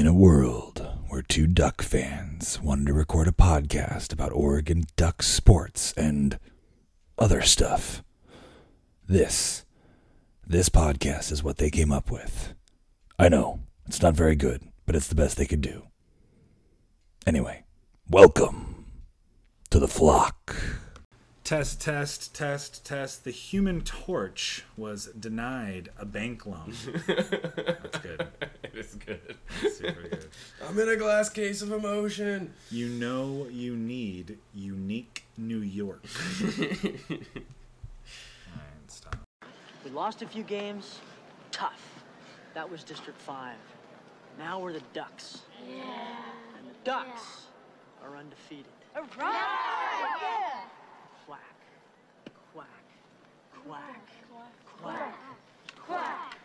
In a world where two Duck fans wanted to record a podcast about Oregon Duck sports and other stuff, this, this podcast is what they came up with. I know, it's not very good, but it's the best they could do. Anyway, welcome to the flock. Test, test, test, test. The human torch was denied a bank loan. That's good. It is good. Super good. I'm in a glass case of emotion. You know you need unique New York. Alright, stop. We lost a few games. Tough. That was District 5. Now we're the Ducks. Yeah. And the Ducks are undefeated. Quack. Quack. Quack. Quack.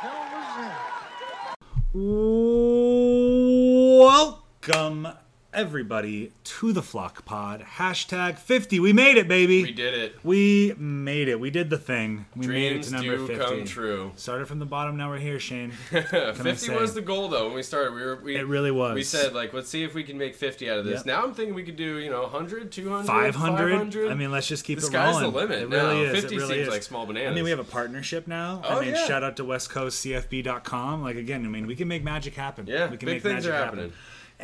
Hell was that? Welcome, everybody, to the Flock Pod. Hashtag 50. We made it, baby. We did it. We made it. We did the thing. We made it Dreams to number do 50. come true. Started from the bottom, now we're here, Shane. 50 was the goal though when we started. We were we It really was. We said like let's see if we can make 50 out of this. Yep. Now I'm thinking we could do, you know, 100, 200, 500. 500. I mean, let's just keep the it sky's rolling. the limit It now. really is. 50 it really seems is. like small bananas. I mean, we have a partnership now. Oh, I mean, yeah. shout out to westcoastcfb.com. Like, again, I mean, we can make magic happen. Yeah, we can big make things magic are happen.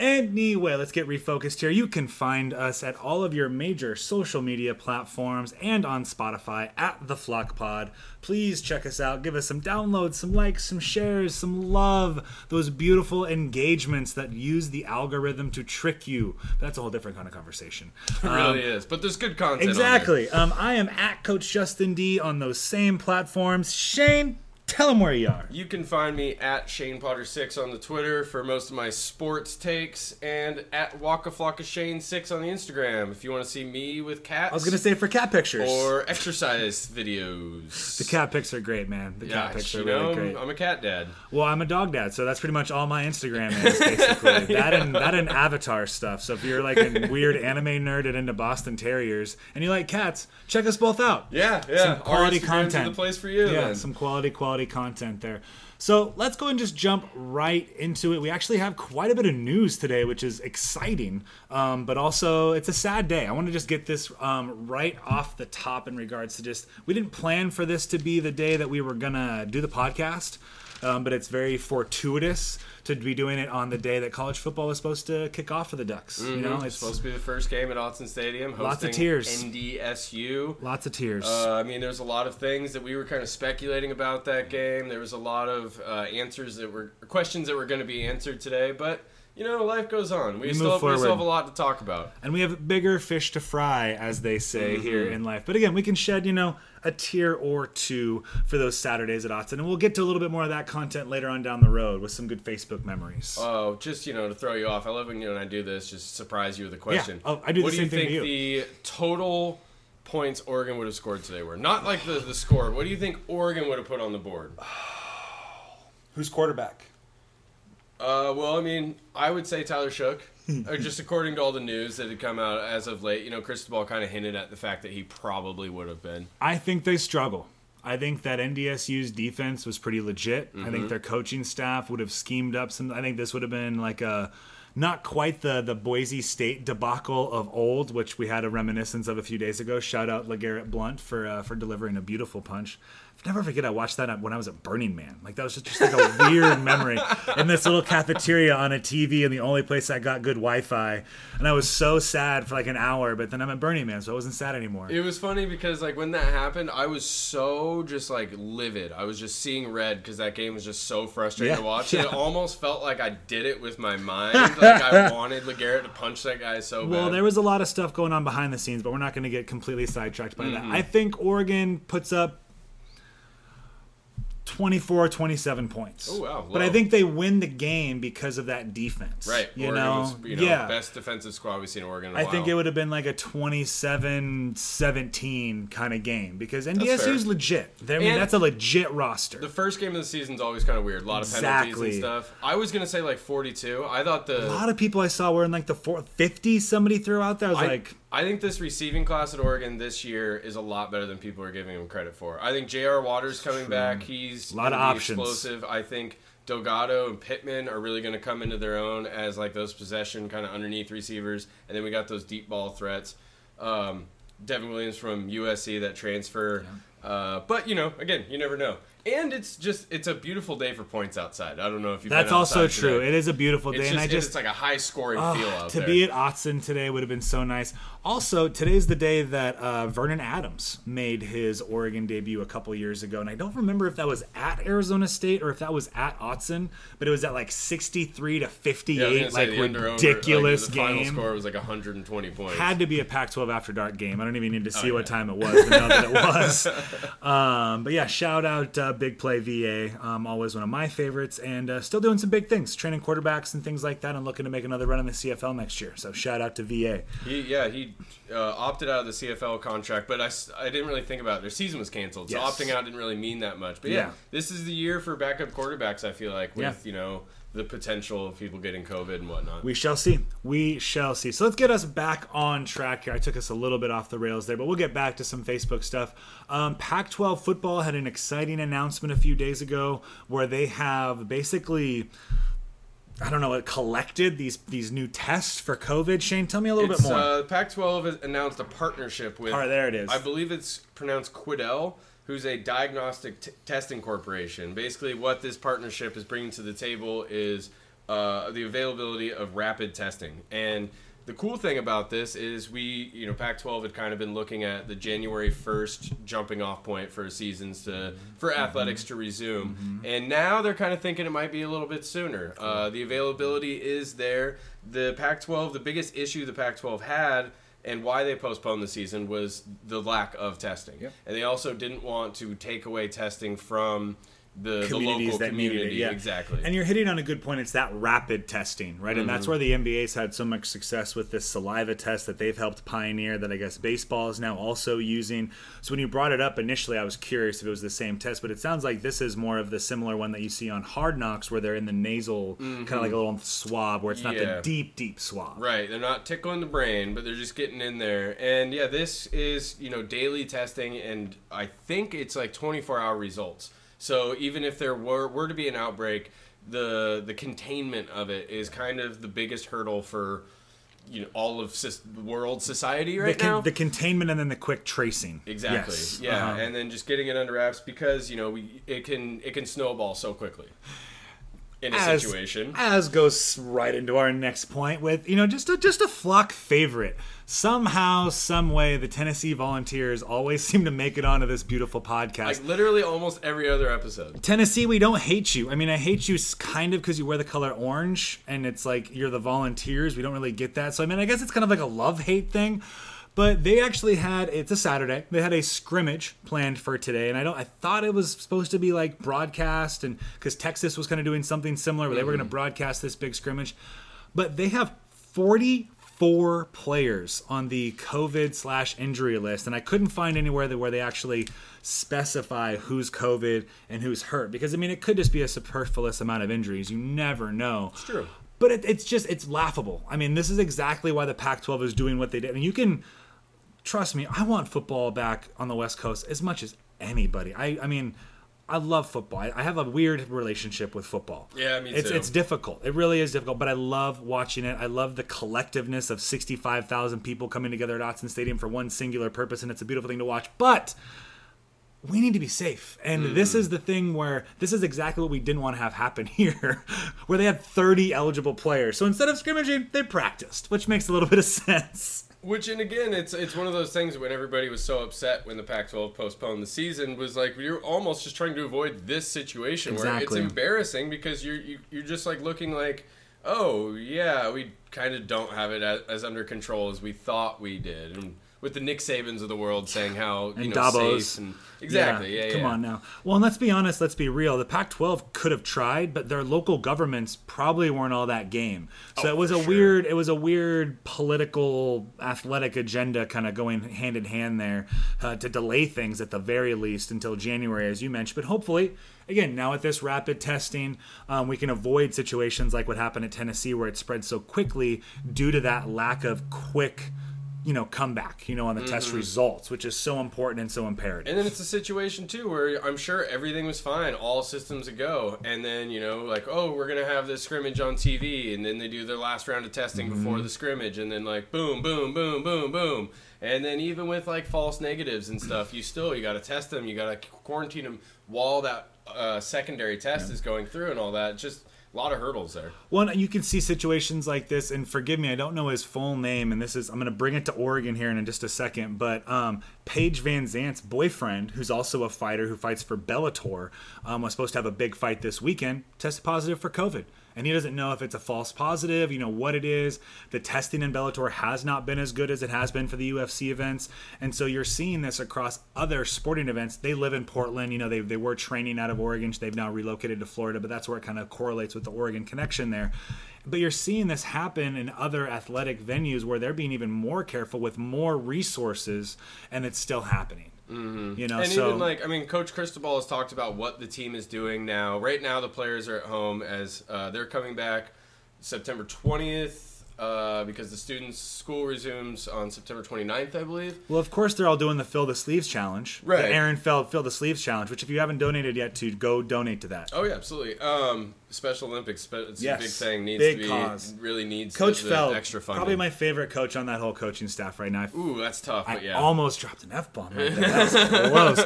Anyway, let's get refocused here. You can find us at all of your major social media platforms and on Spotify at The Flock Pod. Please check us out. Give us some downloads, some likes, some shares, some love. Those beautiful engagements that use the algorithm to trick you. That's a whole different kind of conversation. It really is. But there's good content. Exactly. Um, I am at Coach Justin D on those same platforms. Shane, tell them where you are. You can find me at Shane Potter six on the Twitter for most of my sports takes, and at Waka Flocka Shane six on the Instagram if you want to see me with cats. I was gonna say for cat pictures. or exercise videos. the cat pics are great, man. The yeah, cat pics are really know, great. I'm a cat dad. Well, I'm a dog dad, so that's pretty much all my Instagram is basically that and that and Avatar stuff. So if you're like a weird anime nerd and into Boston Terriers and you like cats, check us both out. Yeah, yeah. Some quality content. The place for you. yeah, then. some quality, quality content there. So let's go and just jump right into it. We actually have quite a bit of news today, which is exciting, um, but also it's a sad day. I want to just get this um, right off the top in regards to just we didn't plan for this to be the day that we were gonna do the podcast, um, but it's very fortuitous to be doing it on the day that college football was supposed to kick off for the Ducks. You know, it's it's supposed to be the first game at Autzen Stadium. Hosting Lots of tears. NDSU. lots of tears. Uh, I mean, there's a lot of things that we were kind of speculating about that game. There was a lot of uh, answers that were questions that were going to be answered today, but you know, life goes on. We, We still, have, we still have a lot to talk about. and we have bigger fish to fry, as they say Mm-hmm. here in life. But again, we can shed, you know, a tier or two for those Saturdays at Autzen, and we'll get to a little bit more of that content later on down the road with some good Facebook memories. Oh, just you know, to throw you off. I love when you know when I do this, just surprise you with a question. Oh, I do the what same do you thing think to the total points Oregon would have scored today were? Not like the the score. What do you think Oregon would have put on the board? Who's quarterback? Uh, well, I mean, I would say Tyler Shough. Or just according to all the news that had come out as of late, you know, Cristobal kind of hinted at the fact that he probably would have been. I think they struggle. I think that NDSU's defense was pretty legit. I Mm-hmm. think their coaching staff would have schemed up some. I think this would have been like a not quite the the Boise State debacle of old, which we had a reminiscence of a few days ago. Shout out LeGarrette Blount for uh, for delivering a beautiful punch. I'll never forget I watched that when I was at Burning Man. Like that was just, just like a weird memory in this little cafeteria on a TV and the only place I got good Wi-Fi. And I was so sad for like an hour, but then I'm at Burning Man, so I wasn't sad anymore. It was funny because like when that happened, I was so just like livid. I was just seeing red because that game was just so frustrating Yeah, to watch. yeah. It almost felt like I did it with my mind. Like I wanted LeGarrette to punch that guy so bad. Well, there was a lot of stuff going on behind the scenes, but we're not going to get completely sidetracked by Mm-hmm. that. I think Oregon puts up 24 27 points. Oh, wow, But I think they win the game because of that defense. Right. You Oregon know, was, you know, yeah. best defensive squad we've seen in Oregon in a I while. I think it would have been like a 27 17 kind of game because NDSU's legit. I mean, that's a legit roster. The first game of the season's always kind of weird. A lot of penalties and stuff. I was gonna say like 42. I thought the a lot of people I saw were in like the four, 50 somebody threw out there. I was I, like, I think this receiving class at Oregon this year is a lot better than people are giving him credit for. I think J.R. Waters coming back. He's A lot of options. explosive. I think Delgado and Pittman are really going to come into their own as like those possession kind of underneath receivers, and then we got those deep ball threats. Um, Devin Williams from USC that transfer, uh, but you know, again, you never know. And it's just it's a beautiful day for points outside. I don't know if you've that's been also true. today. It is a beautiful day, It's and I just it's like a high scoring Oh, feel out to there. be at Autzen today would have been so nice. Also, today's the day that uh, Vernon Adams made his Oregon debut a couple years ago, and I don't remember if that was at Arizona State or if that was at Autzen, but it was at like sixty-three to Yeah, fifty-eight, gonna like ridiculous like, the final score was like 120 points. Had to be a Pac-12 after dark game. I don't even need to see Oh, what time it was to know that it was. um, but yeah, shout out uh, Big Play VA, um, always one of my favorites, and uh, still doing some big things, training quarterbacks and things like that, and looking to make another run in the CFL next year. So shout out to VA. He, yeah, he uh, opted out of the CFL contract, but I, I didn't really think about it. Their season was canceled, so Yes. opting out didn't really mean that much. But yeah, Yeah. this is the year for backup quarterbacks. I feel like with Yeah. you know the potential of people getting COVID and whatnot. We shall see. We shall see. So let's get us back on track here. I took us a little bit off the rails there, but we'll get back to some Facebook stuff. Um, Pac 12 football had an exciting announcement a few days ago where they have basically. I don't know. Collected these these new tests for COVID. Shane, tell me a little It's, bit more. Uh, Pac-12 has announced a partnership with. All right, there it is. I believe it's pronounced Quidel, who's a diagnostic t- testing corporation. Basically, what this partnership is bringing to the table is uh, the availability of rapid testing. And the cool thing about this is we, you know, Pac-12 had kind of been looking at the January 1st jumping off point for seasons to for athletics to resume, and now they're kind of thinking it might be a little bit sooner. Uh, the availability is there. The Pac-12, the biggest issue the Pac-12 had and why they postponed the season was the lack of testing. And they also didn't want to take away testing from the, the communities local that needed community. it. Yeah, Exactly. And you're hitting on a good point. It's that rapid testing, right? And Mm-hmm. that's where the NBA's had so much success with this saliva test that they've helped pioneer. That I guess baseball is now also using. So when you brought it up initially, I was curious if it was the same test, but it sounds like this is more of the similar one that you see on Hard Knocks, where they're in the nasal, kind of like a little swab, where it's not Mm-hmm. Yeah. the deep, deep swab. Right, they're not tickling the brain, but they're just getting in there. And yeah, this is, you know, daily testing and I think it's like 24-hour results. So even if there were were to be an outbreak, the the containment of it is kind of the biggest hurdle for you know all of world society The, right con- now. the containment and then the quick tracing. Exactly. Yes. Yeah, Uh-huh. and then just getting it under wraps because you know we it can it can snowball so quickly in a as, situation. As goes right into our next point with you know just a just a flock favorite. Somehow, some way, the Tennessee Volunteers always seem to make it onto this beautiful podcast. Like literally almost every other episode. Tennessee, we don't hate you. I mean, I hate you kind of because you wear the color orange, and it's like you're the Volunteers. We don't really get that. So I mean, I guess it's kind of like a love hate thing. But they actually had it's a Saturday. They had a scrimmage planned for today, and I don't. I thought it was supposed to be like broadcast, and because Texas was kind of doing something similar, where they were going to mm-hmm. broadcast this big scrimmage. But they have 44 players on the COVID slash injury list, and I couldn't find anywhere that where they actually specify who's COVID and who's hurt. Because I mean, it could just be a superfluous amount of injuries. You never know. It's true. But it, it's just it's laughable. I mean, this is exactly why the Pac-12 is doing what they did, and you can trust me. I want football back on the West Coast as much as anybody. I I mean. I love football. I I have a weird relationship with football. Yeah, me It's too. it's difficult. It really is difficult, but I love watching it. I love the collectiveness of 65,000 people coming together at Autzen Stadium for one singular purpose, and it's a beautiful thing to watch. But we need to be safe. And mm. this is the thing where this is exactly what we didn't want to have happen here, where they had 30 eligible players. So instead of scrimmaging, they practiced, which makes a little bit of sense. Which, and again, it's it's one of those things when everybody was so upset when the Pac-12 postponed the season was like you're almost just trying to avoid this situation where it's embarrassing because you're you, you're just like looking like, oh yeah, we kind of don't have it as, as under control as we thought we did. And with the Nick Sabans of the world saying how you And know Davos. safe and exactly, yeah, yeah. Come on now. Well, and let's be honest. Let's be real. The Pac-12 could have tried, but their local governments probably weren't all that game. So Oh, it was a sure. weird. It was a weird political, athletic agenda kind of going hand in hand there uh, to delay things at the very least until January, as you mentioned. But hopefully. Again, now with this rapid testing, um, we can avoid situations like what happened at Tennessee, where it spread so quickly due to that lack of quick, you know, comeback, you know, on the test results, which is so important and so imperative. And then it's a situation too where I'm sure everything was fine, all systems a go, and then you know like oh we're gonna have this scrimmage on TV, and then they do their last round of testing before the scrimmage, and then like boom, boom, boom, boom, boom, and then even with like false negatives and stuff, you still you got to test them, you got to quarantine them while that uh, secondary test is going through and all that. Just a lot of hurdles there. Well, you can see situations like this, and forgive me, I don't know his full name, and this is I'm going to bring it to Oregon here in just a second. But um, Paige VanZant's boyfriend, who's also a fighter who fights for Bellator, um, was supposed to have a big fight this weekend, tested positive for COVID, and he doesn't know if it's a false positive, you know what it is. The testing in Bellator has not been as good as it has been for the UFC events, and so you're seeing this across other sporting events. They live in Portland, you know, they they were training out of Oregon, they've now relocated to Florida, but that's where it kind of correlates with the Oregon connection there. But you're seeing this happen in other athletic venues where they're being even more careful with more resources, and it's still happening. Mm-hmm. You know, And so even like, I mean, Coach Cristobal has talked about what the team is doing now. Right now, the players are at home as uh, they're coming back September 20th uh, because the students' school resumes on September 29th, I believe. Well, of course, they're all doing the fill the sleeves challenge, Right. The Aaron Feld fill the sleeves challenge. Which, if you haven't donated yet, to go donate to that. Oh yeah, absolutely. Um, Special Olympics, it's Yes. a big thing. Needs Big to be cause. really needs Coach the, the Feld, extra funding. probably my favorite coach on that whole coaching staff right now. I- Ooh, that's tough, I but yeah. almost dropped an f bomb. Right there. That's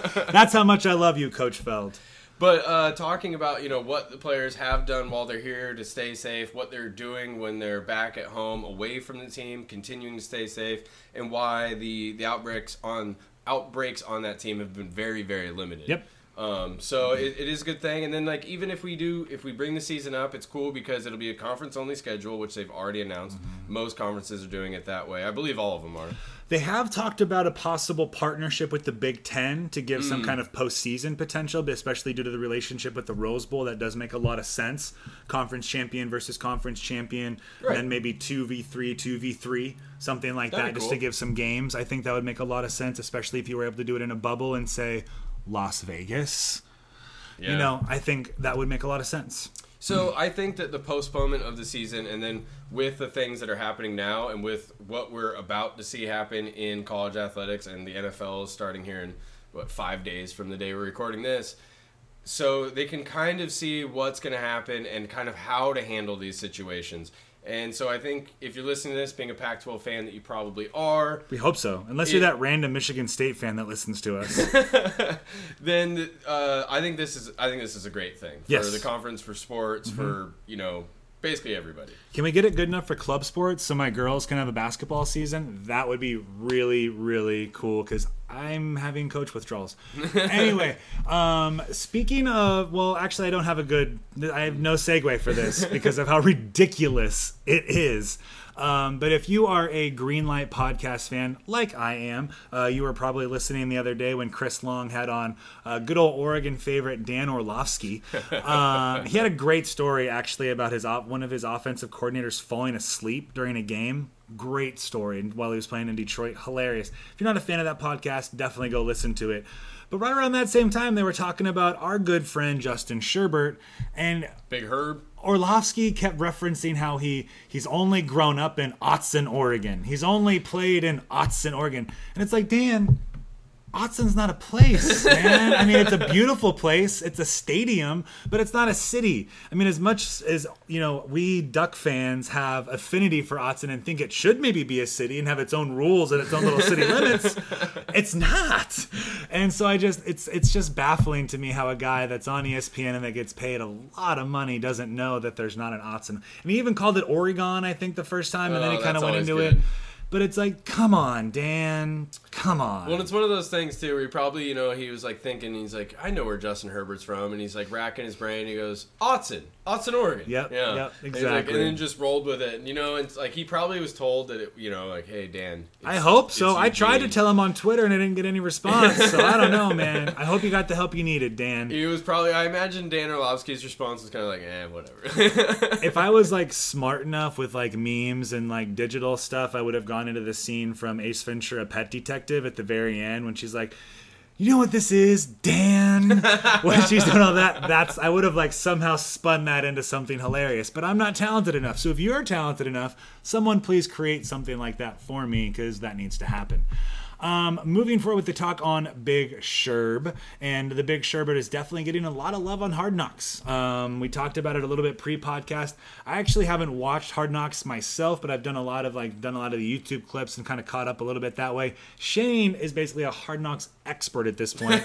close. That's how much I love you, Coach Feld. But uh, talking about you know what the players have done while they're here to stay safe, what they're doing when they're back at home away from the team, continuing to stay safe, and why the the outbreaks on outbreaks on that team have been very very limited. Yep. Um, so it, it is a good thing, and then like even if we do, if we bring the season up, it's cool because it'll be a conference only schedule, which they've already announced. Most conferences are doing it that way. I believe all of them are. They have talked about a possible partnership with the Big Ten to give Mm. some kind of postseason potential, especially due to the relationship with the Rose Bowl. That does make a lot of sense. Conference champion versus conference champion, Right. and then maybe 2v3, 2v3, something like That'd that, just cool. to give some games. I think that would make a lot of sense, especially if you were able to do it in a bubble and say Las Vegas. You know, I think that would make a lot of sense. So I think that the postponement of the season, and then with the things that are happening now, and with what we're about to see happen in college athletics, and the NFL is starting here in what five days from the day we're recording this, so they can kind of see what's going to happen and kind of how to handle these situations. And so I think if you're listening to this, being a Pac-12 fan that you probably are, We hope so, unless you're that random Michigan State fan that listens to us. then uh, I think this is I think this is a great thing for Yes. the conference, for sports, for you know basically everybody. Can we get it good enough for club sports so my girls can have a basketball season? That would be really, really cool because I'm having coach withdrawals. anyway, um, speaking of, well, actually, I don't have a good, I have no segue for this because of how ridiculous it is. Um, but if you are a Greenlight podcast fan, like I am, uh, you were probably listening the other day when Chris Long had on uh, good old Oregon favorite Dan Orlovsky. Um, he had a great story actually about his op- one of his offensive coordinators falling asleep during a game. Great story while he was playing in Detroit. Hilarious. If you're not a fan of that podcast, definitely go listen to it. But right around that same time, they were talking about our good friend Justin Sherbert, and Big Herb. Orlovsky kept referencing how he he's only grown up in Autzen, Oregon. He's only played in Autzen, Oregon. And it's like, Dan, Autzen's not a place, man. I mean, it's a beautiful place. It's a stadium, but it's not a city. I mean, as much as, you know, we Duck fans have affinity for Autzen and think it should maybe be a city and have its own rules and its own little city limits, it's not. And so I just it's it's just baffling to me how a guy that's on ESPN and that gets paid a lot of money doesn't know that there's not an Autzen. And he even called it Oregon, I think, the first time, and then Oh, he kind of went into good. it. But it's like, come on, Dan. Come on. Well, it's one of those things too, where he probably, you know, he was like thinking, he's like, I know where Justin Herbert's from, and he's like racking his brain. He goes, Autzen. Austin, Oregon. Yep, Yeah. yep, And like- exactly. and then just rolled with it. And, you know, it's like he probably was told that, it, you know, like, hey, Dan. I hope so. I tried to tell him on Twitter and I didn't get any response. So I don't know, man. I hope you got the help you needed, Dan. He was probably, I imagine Dan Orlovsky's response was kind of like, eh, whatever. if I was like smart enough with like memes and like digital stuff, I would have gone into the scene from Ace Ventura: Pet Detective at the very end when she's like, "You know what this is, Dan?" when she's doing all that, that's I would have like somehow spun that into something hilarious. But I'm not talented enough. So if you're talented enough, someone please create something like that for me because that needs to happen. Um, moving forward with the talk on Big Sherb, and the Big Sherbert is definitely getting a lot of love on Hard Knocks. Um, we talked about it a little bit pre-podcast. I actually haven't watched Hard Knocks myself, but I've done a lot of like done a lot of the YouTube clips and kind of caught up a little bit that way. Shane is basically a Hard Knocks expert at this point,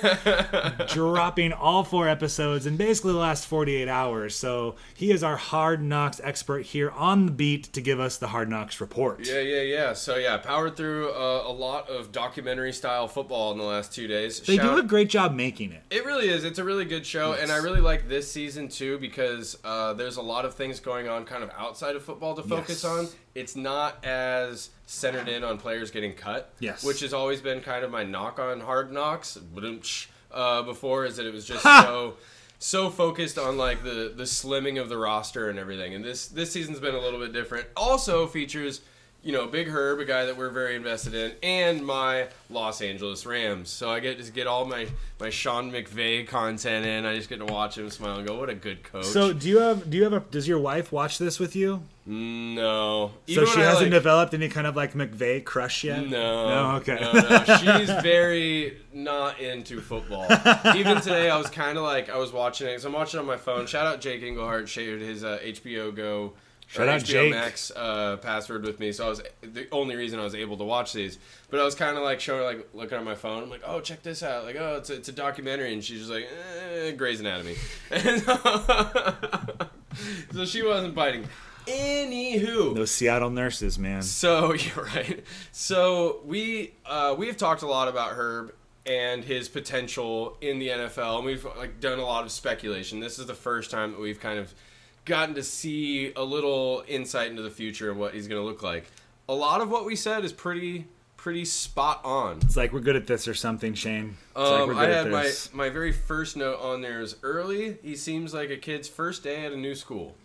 dropping all four episodes in basically the last 48 hours. So he is our Hard Knocks expert here on the beat to give us the Hard Knocks report. Yeah, yeah, yeah. So yeah, powered through uh, a lot of documentary style football in the last two days. They do a great job making it. It really is. It's a really good show, and I really like this season too because uh, there's a lot of things going on kind of outside of football to focus Yes. on. It's not as centered in on players getting cut, Yes. which has always been kind of my knock on Hard Knocks. Uh, before is that it was just so so focused on like the the slimming of the roster and everything, and this this season's been a little bit different. Also features. You know, Big Herb, a guy that we're very invested in, and my Los Angeles Rams. So I get to get all my my Sean McVay content in. I just get to watch him smile and go, "What a good coach." So do you have do you have a does your wife watch this with you? No, So she hasn't like- developed any kind of like McVay crush yet. No, No, okay. no, no. She's very not into football. Even today, I was kind of like I was watching it. So I'm watching it on my phone. Shout out Jake Englehart shared his uh, HBO Go. Shout out HBO Jake. Max uh, password with me, so I was the only reason I was able to watch these. But I was kind of like showing, like looking at my phone. I'm like, "Oh, check this out!" Like, "Oh, it's a, it's a documentary," and she's just like, eh, "Grey's Anatomy," so she wasn't biting. Anywho, Those Seattle nurses, man. so you're right. So we uh, we've talked a lot about Herb and his potential in the NFL, and we've like done a lot of speculation. This is the first time that we've kind of gotten to see a little insight into the future and what he's going to look like. A lot of what we said is pretty pretty spot on. It's like we're good at this or something, Shane. It's like Um, we're I good at had my, this. my very first note on there is early. He seems like a kid's first day at a new school.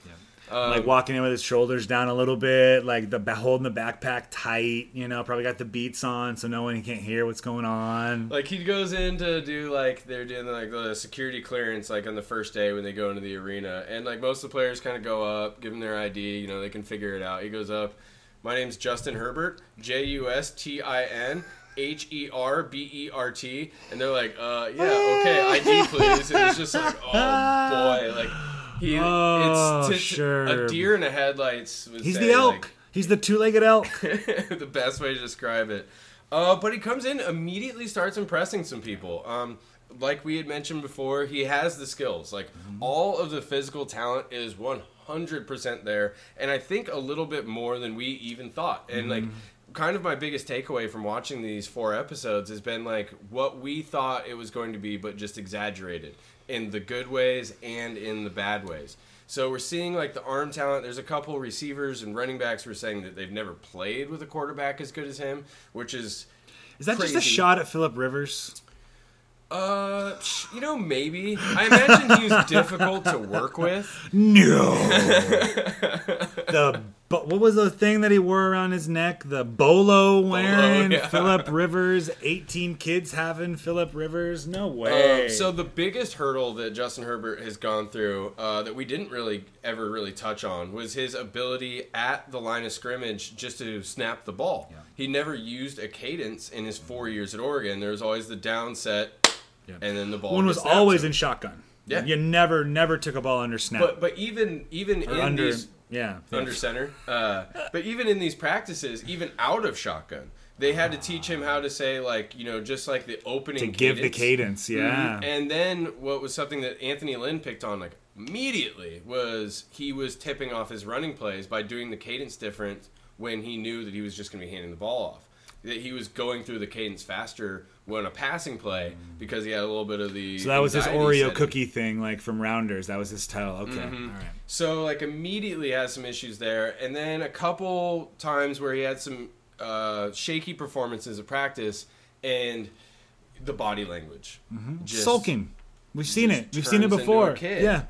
Um, like walking in with his shoulders down a little bit, like the holding the backpack tight. You know, probably got the beats on, so no one can't hear what's going on. Like he goes in to do like they're doing like the security clearance like on the first day when they go into the arena, and like most of the players kind of go up, give them their ID, you know they can figure it out. He goes up. My name's Justin Herbert, J U S T I N. H E R B E R T, and they're like, uh, yeah, okay, ID, please. And it's just like, oh boy, like he, Oh, it's t- sure. a deer in the headlights. He's say, the elk. like, He's the two-legged elk. the best way to describe it. Uh, but he comes in, immediately starts impressing some people. Um, like we had mentioned before, he has the skills. Like all of the physical talent is 100% there, and I think a little bit more than we even thought. And like, kind of my biggest takeaway from watching these four episodes has been like what we thought it was going to be, but just exaggerated in the good ways and in the bad ways. So we're seeing like the arm talent. There's a couple receivers and running backs who are saying that they've never played with a quarterback as good as him, which is Is that just a shot at Philip Rivers? uh, you know, maybe. I imagine he's difficult to work with. No. the but what was the thing that he wore around his neck? The bolo wearing yeah. Philip Rivers. Eighteen kids having Philip Rivers. No way. Um, so the biggest hurdle that Justin Herbert has gone through uh, that we didn't really ever really touch on was his ability at the line of scrimmage just to snap the ball. He never used a cadence in his four years at Oregon. There was always the down set, and then the ball. one was always him. in shotgun. Yeah. You never never took a ball under snap. But but even even or in under these yeah. under center. Uh, but even in these practices, even out of shotgun, they had to teach him how to say like you know just like the opening to give the cadence. cadence, yeah. Mhm. And then what was something that Anthony Lynn picked on like immediately was he was tipping off his running plays by doing the cadence different when he knew that he was just going to be handing the ball off. That he was going through the cadence faster when a passing play because he had a little bit of the. So that was his Oreo setting. cookie thing, like from Rounders. That was his tell. Okay, Mm-hmm. all right. So like immediately has some issues there, and then a couple times where he had some uh, shaky performances of practice, and the body language, just Sulking. We've seen it. We've seen it turns into a before. Yeah.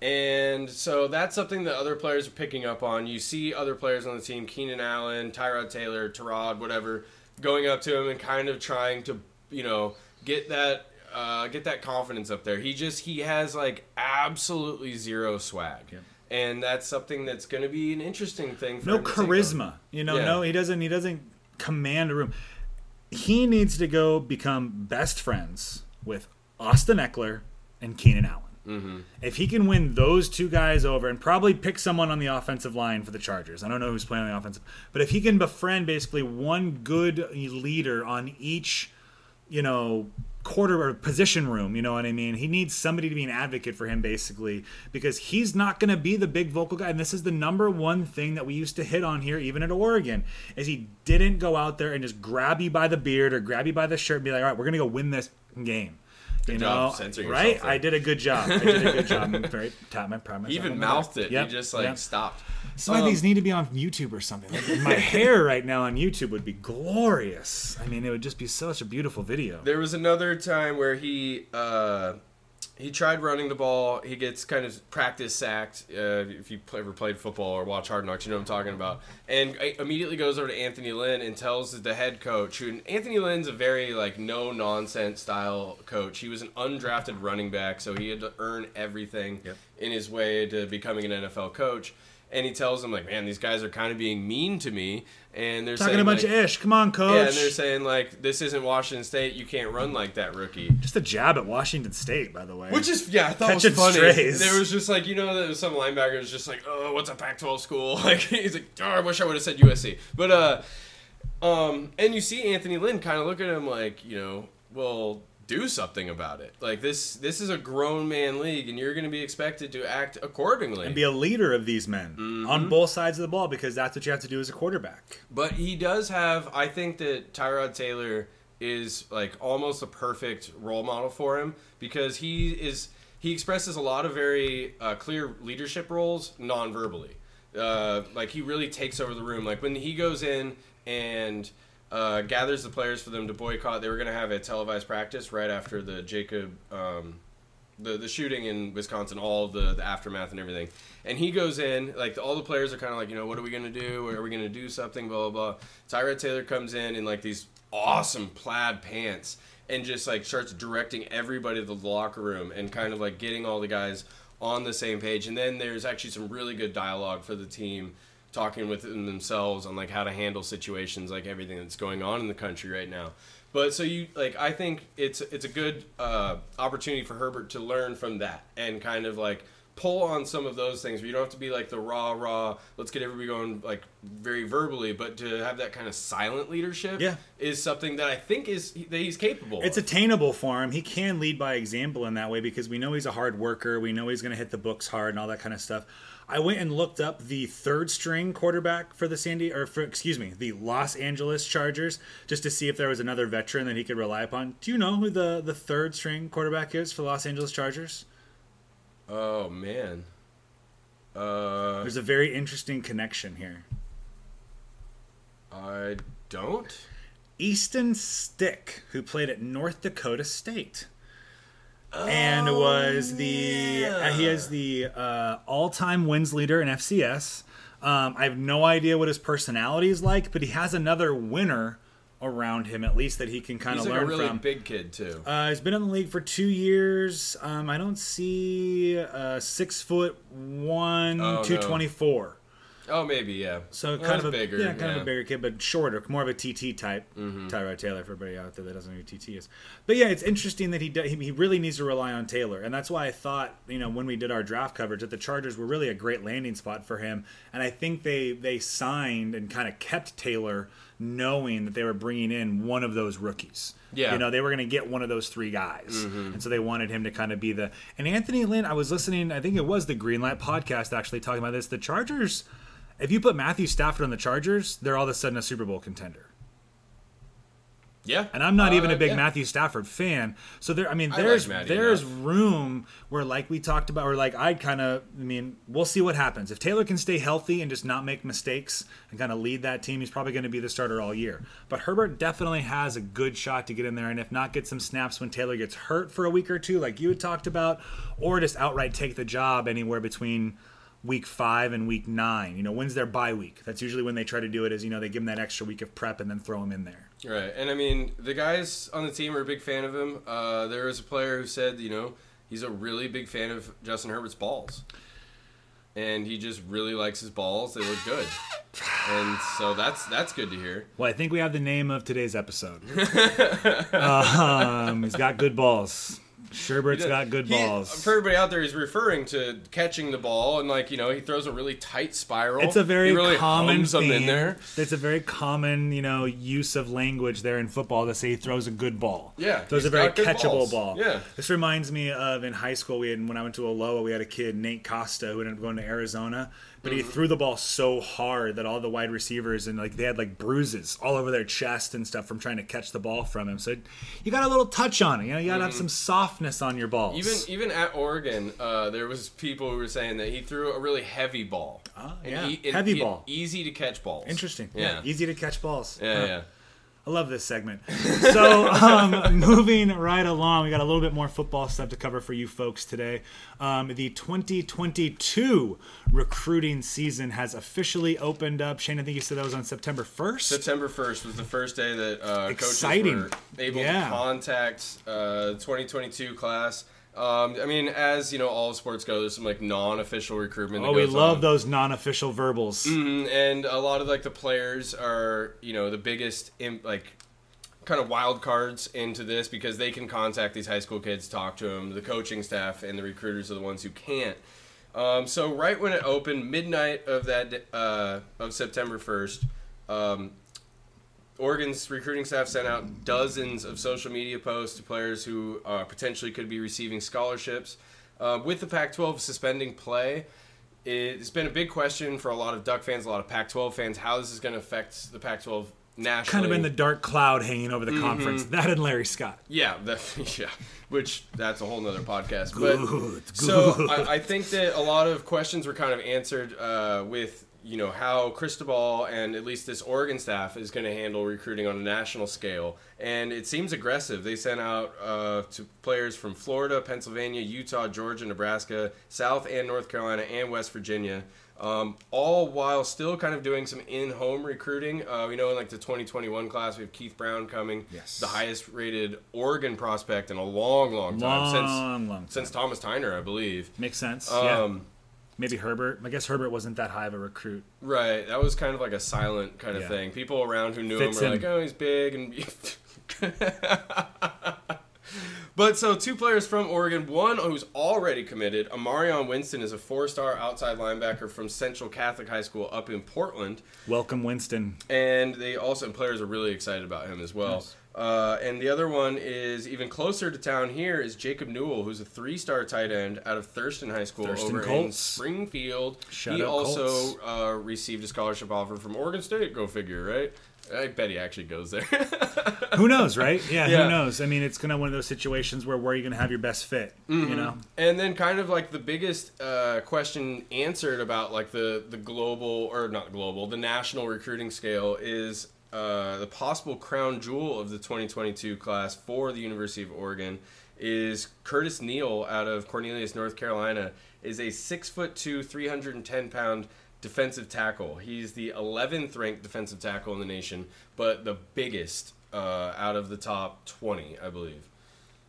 And so that's something that other players are picking up on. You see other players on the team, Keenan Allen, Tyrod Taylor, Terod, whatever, going up to him and kind of trying to, you know, get that uh, get that confidence up there. He just he has like absolutely zero swag. And that's something that's going to be an interesting thing for no charisma. You know, Yeah. no, he doesn't. He doesn't command a room. He needs to go become best friends with Austin Ekeler and Keenan Allen. Mm-hmm. If he can win those two guys over and probably pick someone on the offensive line for the Chargers, I don't know who's playing on the offensive, but if he can befriend basically one good leader on each, you know, quarter or position room, you know what I mean? He needs somebody to be an advocate for him basically because he's not going to be the big vocal guy and this is the number one thing that we used to hit on here even at Oregon is he didn't go out there and just grab you by the beard or grab you by the shirt and be like, "All right, we're going to go win this game." You job know, censoring right? yourself. I did a good job. I did a good job. I'm very tap my proud He even on the back. mouthed it. Yep, He just like yep. stopped. Some of Um, these need to be on YouTube or something. Like, my hair right now on YouTube would be glorious. I mean, it would just be such a beautiful video. There was another time where he uh, he tried running the ball. He gets kind of practice sacked. Uh, if you play, ever played football or watch Hard Knocks, you know what I'm talking about. And immediately goes over to Anthony Lynn and tells the head coach, who Anthony Lynn's a very like no nonsense style coach. He was an undrafted running back, so he had to earn everything in his way to becoming an NFL coach. And he tells him like, man, these guys are kind of being mean to me, and they're Talking saying a bunch like, of ish. Come on, coach. yeah, and they're saying like this isn't Washington State. You can't run like that, rookie. just a jab at Washington State, by the way. Which is yeah, I thought Catching was funny. strays. There was just like you know there was some linebacker was just like oh what's a Pac-12 school like he's like oh I wish I would have said USC but uh um and you see Anthony Lynn kind of look at him like you know well do something about it like this this is a grown man league and you're going to be expected to act accordingly and be a leader of these men Mm-hmm. on both sides of the ball because that's what you have to do as a quarterback. But he does have. I think that Tyrod Taylor is like almost a perfect role model for him because he is. He expresses a lot of very uh, clear leadership roles non-verbally. Uh, like he really takes over the room. Like when he goes in and uh, gathers the players for them to boycott. They were going to have a televised practice right after the Jacob. Um, the the shooting in Wisconsin, all the, the aftermath and everything. And he goes in, like all the players are kind of like, you know, what are we gonna do? Are we gonna do something? Blah blah blah. Tyrod Taylor comes in in like these awesome plaid pants and just like starts directing everybody to the locker room and kind of like getting all the guys on the same page. And then there's actually some really good dialogue for the team talking within themselves on like how to handle situations like everything that's going on in the country right now. But so you like I think it's it's a good uh, opportunity for Herbert to learn from that and kind of like pull on some of those things where you don't have to be like the raw raw let's get everybody going like very verbally but to have that kind of silent leadership Yeah. is something that I think is that he's capable It's of. attainable for him. He can lead by example in that way because we know he's a hard worker. We know he's going to hit the books hard and all that kind of stuff. I went and looked up the third string quarterback for the Sandy or for excuse me, the Los Angeles Chargers just to see if there was another veteran that he could rely upon. Do you know who the the third string quarterback is for the Los Angeles Chargers? oh man uh, There's a very interesting connection here. I don't Easton Stick, who played at North Dakota State. And was the uh, he is the uh, all-time wins leader in FCS. Um, I have no idea what his personality is like, but he has another winner around him at least that he can kind of like a learn really from. big kid too Uh, he's been in the league for two years. Um, I don't see uh, six foot one, Oh, no. two twenty four. Oh maybe yeah So Well, kind of a bigger yeah, kind of a bigger kid, but shorter, more of a TT type. Mm-hmm. Tyrod Taylor for everybody out there that doesn't know who TT is. But yeah, it's interesting that he do, he he really needs to rely on Taylor, and that's why I thought you know when we did our draft coverage that the Chargers were really a great landing spot for him, and I think they they signed and kind of kept Taylor knowing that they were bringing in one of those rookies. Yeah. you know they were going to get one of those three guys, and so they wanted him to kind of be the. And Anthony Lynn, I was listening, I think it was the Greenlight podcast actually talking about this. The Chargers If you put Matthew Stafford on the Chargers, they're all of a sudden a Super Bowl contender. Yeah, And I'm not even Uh, a big yeah. Matthew Stafford fan. So there I mean I like there's there's enough. room where like we talked about or like I kind of I mean we'll see what happens. If Taylor can stay healthy and just not make mistakes and kind of lead that team, he's probably going to be the starter all year. But Herbert definitely has a good shot to get in there and if not get some snaps when Taylor gets hurt for a week or two like you had talked about or just outright take the job anywhere between week five and week nine. You know, when's their bye week? That's usually when they try to do it. Is you know they give him that extra week of prep and then throw him in there. Right, and I mean the guys on the team are a big fan of him. Uh, there was a player who said, you know, he's a really big fan of Justin Herbert's balls, and he just really likes his balls. They look good, and so that's that's good to hear. Well, I think we have the name of today's episode. um, he's got good balls. Sherbert's got good He- balls. for everybody out there, he's referring to catching the ball and like you know he throws a really tight spiral. It's a very he really common homes in theme. there. It's a very common, you know, use of language there in football to say he throws a good ball. Yeah, throws a very catchable balls. ball. Yeah. This reminds me of in high school we had when I went to Aloha we had a kid Nate Costa who ended up going to Arizona, but Mm-hmm. he threw the ball so hard that all the wide receivers and like they had like bruises all over their chest and stuff from trying to catch the ball from him. So you got a little touch on it. You know, you got to have some softness on your balls. Mm-hmm. Even even at Oregon, uh, there was people who were saying that he threw a really heavy ball. And yeah. e- and Heavy e- ball. easy to catch balls. Interesting. Yeah. Easy to catch balls. Yeah, yeah. I love this segment. So, um, moving right along, we got a little bit more football stuff to cover for you folks today. Um, the 2022 recruiting season has officially opened up. Shane, I think you said that was on September 1st. September 1st was the first day that uh, Exciting. coaches were able Yeah. to contact uh, 2022 class. Um, I mean, as you know, all sports go, there's some like non-official recruitment. that oh, we love on. those non-official verbals. Mhm, and a lot of like the players are you know the biggest im- like kind of wild cards into this because they can contact these high school kids talk to them the coaching staff and the recruiters are the ones who can't um, so right when it opened midnight of that uh, of september 1st um, Oregon's recruiting staff sent out dozens of social media posts to players who uh, potentially could be receiving scholarships. Uh, with the Pac 12 suspending play, it's been a big question for a lot of Duck fans, a lot of Pac 12 fans, how this is going to affect the Pac 12 nationally. Kind of been the dark cloud hanging over the Mm-hmm. conference. That and Larry Scott. Yeah, that, yeah, which that's a whole nother podcast. But Good, so. I, I think that a lot of questions were kind of answered uh, with you know how Cristobal and at least this Oregon staff is going to handle recruiting on a national scale, and it seems aggressive. They sent out uh, to players from Florida, Pennsylvania, Utah, Georgia, Nebraska, South and North Carolina, and West Virginia. Um, all while still kind of doing some in-home recruiting. Uh, we know in like the 2021 class we have Keith Brown coming, Yes. the highest rated Oregon prospect in a long, long time Long, since long time. since Thomas Tyner, I believe. Makes sense. yeah. Maybe Herbert. I guess Herbert wasn't that high of a recruit. Right, that was kind of like a silent kind of Yeah. thing. People around who knew Fits him were in. like, "Oh, he's big," and but so two players from Oregon. One who's already committed. Amarion Winston is a four-star outside linebacker from Central Catholic High School up in Portland. Welcome, Winston. and they also and players are really excited about him as well. Nice. Uh, and the other one is even closer to town here is Jacob Newell, who's a three-star tight end out of Thurston High School Thurston over in Springfield. Shout he also uh, received a scholarship offer from Oregon State. Go figure, right? I bet he actually goes there. Who knows, right? Yeah, Yeah. who knows? I mean, it's kind of one of those situations where where are you going to have your best fit? Mm-hmm. You know, And then kind of like the biggest uh, question answered about like the the global or not global, the national recruiting scale is uh, the possible crown jewel of the 2022 class for the University of Oregon is Curtis Neal out of Cornelius, North Carolina, is a six foot two, 310 pound defensive tackle. He's the 11th ranked defensive tackle in the nation, but the biggest uh, out of the top 20, I believe.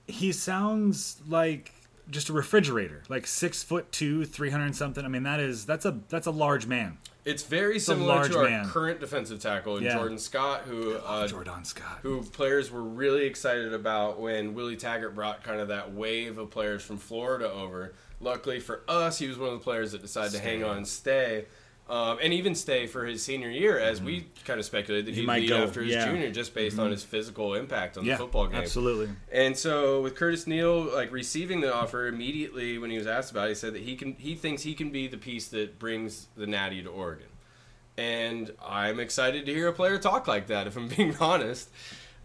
he sounds like just a refrigerator, like six foot two, three hundred something. I mean, that is that's a that's a large man. It's very similar to our man. current defensive tackle in Yeah. Jordan Scott, who uh, Jordan Scott. who players were really excited about when Willie Taggart brought kind of that wave of players from Florida over. Luckily for us, he was one of the players that decided to hang on and stay. Um, and even stay for his senior year, as we kind of speculated that Mm-hmm. He he'd might leave go, after his yeah. Mm-hmm. junior, just based on his physical impact on yeah, the football game. absolutely. And so with Curtis Neal like receiving the offer immediately when he was asked about it, he said that he can he thinks he can be the piece that brings the Natty to Oregon. and I'm excited to hear a player talk like that. If I'm being honest,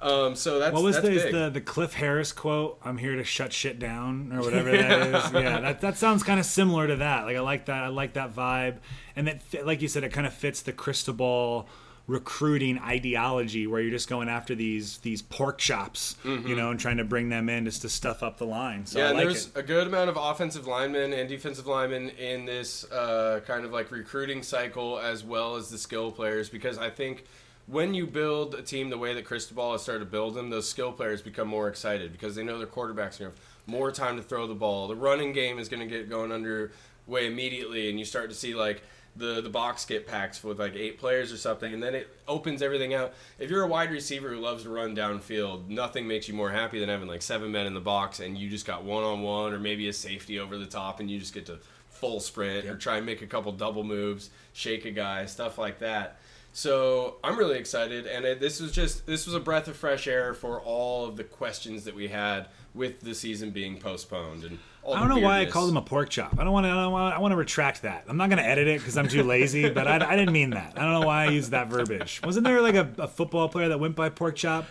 um, so that's What was that's the, the the Cliff Harris quote? I'm here to shut shit down, or whatever that is. Yeah, that, that sounds kind of similar to that. Like I like that. I like that vibe, and that like you said, it kind of fits the crystal ball recruiting ideology where you're just going after these these pork chops, you know, and trying to bring them in just to stuff up the line. So Mm-hmm. yeah, like there's it. a good amount of offensive linemen and defensive linemen in this uh, kind of like recruiting cycle as well as the skill players because I think when you build a team the way that Cristobal has started to build them, those skill players become more excited because they know their quarterback's going to have more time to throw the ball. The running game is going to get going underway immediately, and you start to see like the the box get packed with like eight players or something, and then it opens everything out. If you're a wide receiver who loves to run downfield, nothing makes you more happy than having like seven men in the box and you just got one on one or maybe a safety over the top, and you just get to full sprint or try and make a couple double moves, shake a guy, stuff like that. So I'm really excited, and it, this was just this was a breath of fresh air for all of the questions that we had with the season being postponed. And all I don't know why I called him a pork chop. I don't want to. I, I want to retract that. I'm not going to edit it because I'm too lazy. but I, I didn't mean that. I don't know why I used that verbiage. Wasn't there like a, a football player that went by pork chop?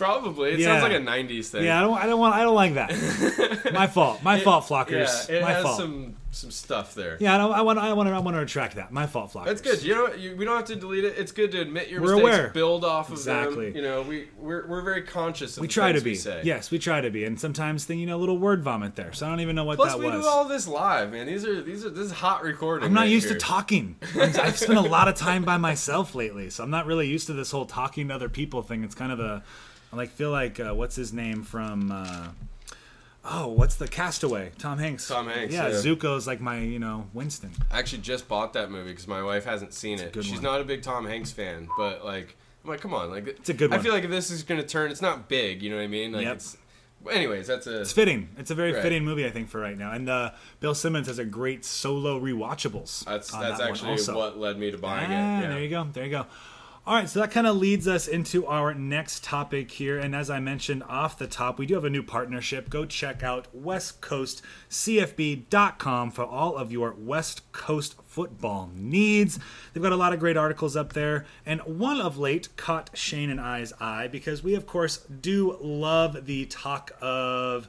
Probably. It Yeah. sounds like a '90s thing. Yeah, I don't. I don't want. I don't like that. My fault. My fault, flockers. Yeah, it My has fault. some some stuff there. Yeah, I, don't, I want. I want to. I want to retract that. My fault, flockers. That's good. You know, you, we don't have to delete it. It's good to admit your We're mistakes, aware. build off of Exactly. them. You know, we we're, we're very conscious of We try to be. Yes, we try to be, and sometimes think you know a little word vomit there. So I don't even know what Plus, that was. Plus, we do all this live, man. These are these are this is hot recording. I'm not right used here. to talking. I've spent a lot of time by myself lately, so I'm not really used to this whole talking to other people thing. It's kind of a, I like feel like uh, what's his name from, uh, oh, what's the Castaway? Tom Hanks. Tom Hanks, Yeah, yeah. Zuko's like my, you know, Winston. I actually just bought that movie because my wife hasn't seen it. She's one. not a big Tom Hanks fan, but like, I'm like, come on, like It's a good I feel like if this is gonna turn, it's not big. You know what I mean? Like Yep. it's. Anyways, that's a. It's fitting. It's a very Right. fitting movie, I think, for right now. And uh, Bill Simmons has a great solo rewatchables. That's that's that actually what led me to buying Ah, it. Yeah. There you go. There you go. All right, so that kind of leads us into our next topic here. And as I mentioned off the top, we do have a new partnership. Go check out westcoastcfb.com for all of your West Coast football needs. They've got a lot of great articles up there. And one of late caught Shane and I's eye because we, of course, do love the talk of.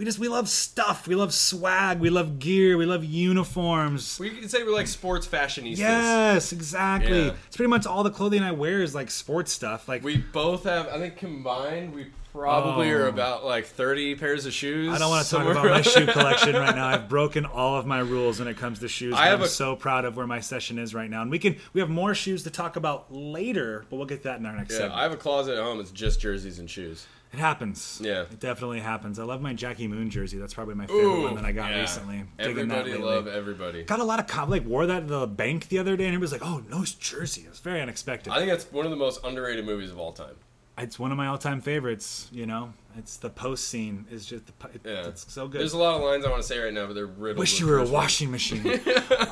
We just we love stuff. We love swag. We love gear. We love uniforms. We can say we're like sports fashionistas. Yes, exactly. Yeah. It's pretty much all the clothing I wear is like sports stuff. Like We both have, I think combined, we probably are Oh. about like 30 pairs of shoes. I don't want to talk about my shoe collection right now. I've broken all of my rules when it comes to shoes. I but have I'm a- so proud of where my session is right now. And we can we have more shoes to talk about later, but we'll get that in our next Yeah, segment. I have a closet at home. It's just jerseys and shoes. It happens. Yeah. It definitely happens. I love my Jackie Moon jersey. That's probably my favorite one that I got yeah. recently. Everybody love everybody. Got a lot of com- like wore that to the bank the other day, and everybody was like, "Oh, nice jersey." It was very unexpected. I think that's one of the most underrated movies of all time. it's one of my all-time favorites. You know, it's the post scene is just the, it, Yeah. it's so good. There's a lot of lines I want to say right now, but they're riddled. Wish you were a washing machine.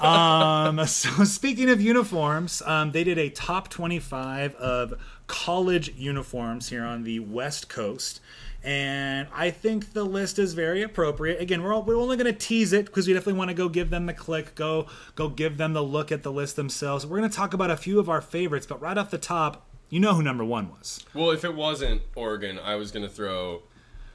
um, so speaking of uniforms, um, they did a top 25 of college uniforms here on the West Coast. And I think the list is very appropriate. Again, we're, all, we're only going to tease it because we definitely want to go give them the click, go go give them the look at the list themselves. We're going to talk about a few of our favorites, but right off the top, you know who number one was. Well, if it wasn't Oregon, I was gonna throw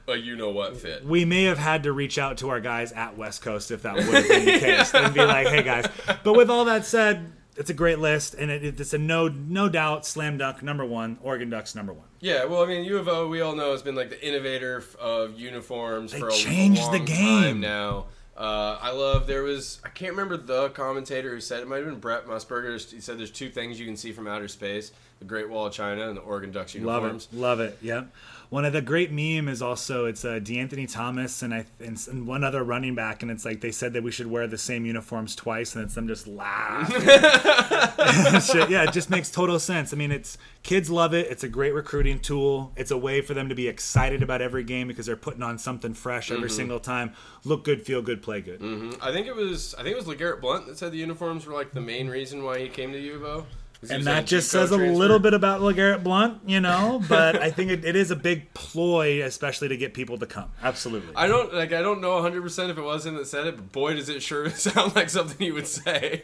a you know what fit. we may have had to reach out to our guys at West Coast if that would have been the case and be like, "Hey guys." But with all that said, it's a great list, and it, it's a no no doubt slam dunk number one. Oregon Ducks number one. Yeah, well, I mean, U of O, we all know, has been like the innovator of uniforms They for a changed the long game. time now. Uh, I love. There was I can't remember the commentator who said it might have been Brent Musburger. He said there's two things you can see from outer space: the Great Wall of China and the Oregon Ducks uniforms. Love it, love it. Yep. One of the great meme is also it's uh, D'Anthony Thomas and I and, and one other running back, and it's like they said that we should wear the same uniforms twice, and it's them just laughing. Yeah, it just makes total sense. I mean, it's kids love it. It's a great recruiting tool. It's a way for them to be excited about every game because they're putting on something fresh every Mm-hmm. single time. Look good, feel good, play good. I think it was I think it was Legarrette Blount that said the uniforms were like the main reason why he came to U of O. 'Cause he And that just JUCO says a little bit about LeGarrette Blount, you know, but I think it, it is a big ploy, especially to get people to come. Absolutely. I don't like. I don't know 100 percent if it was him that said it, but boy, does it sure sound like something he would say.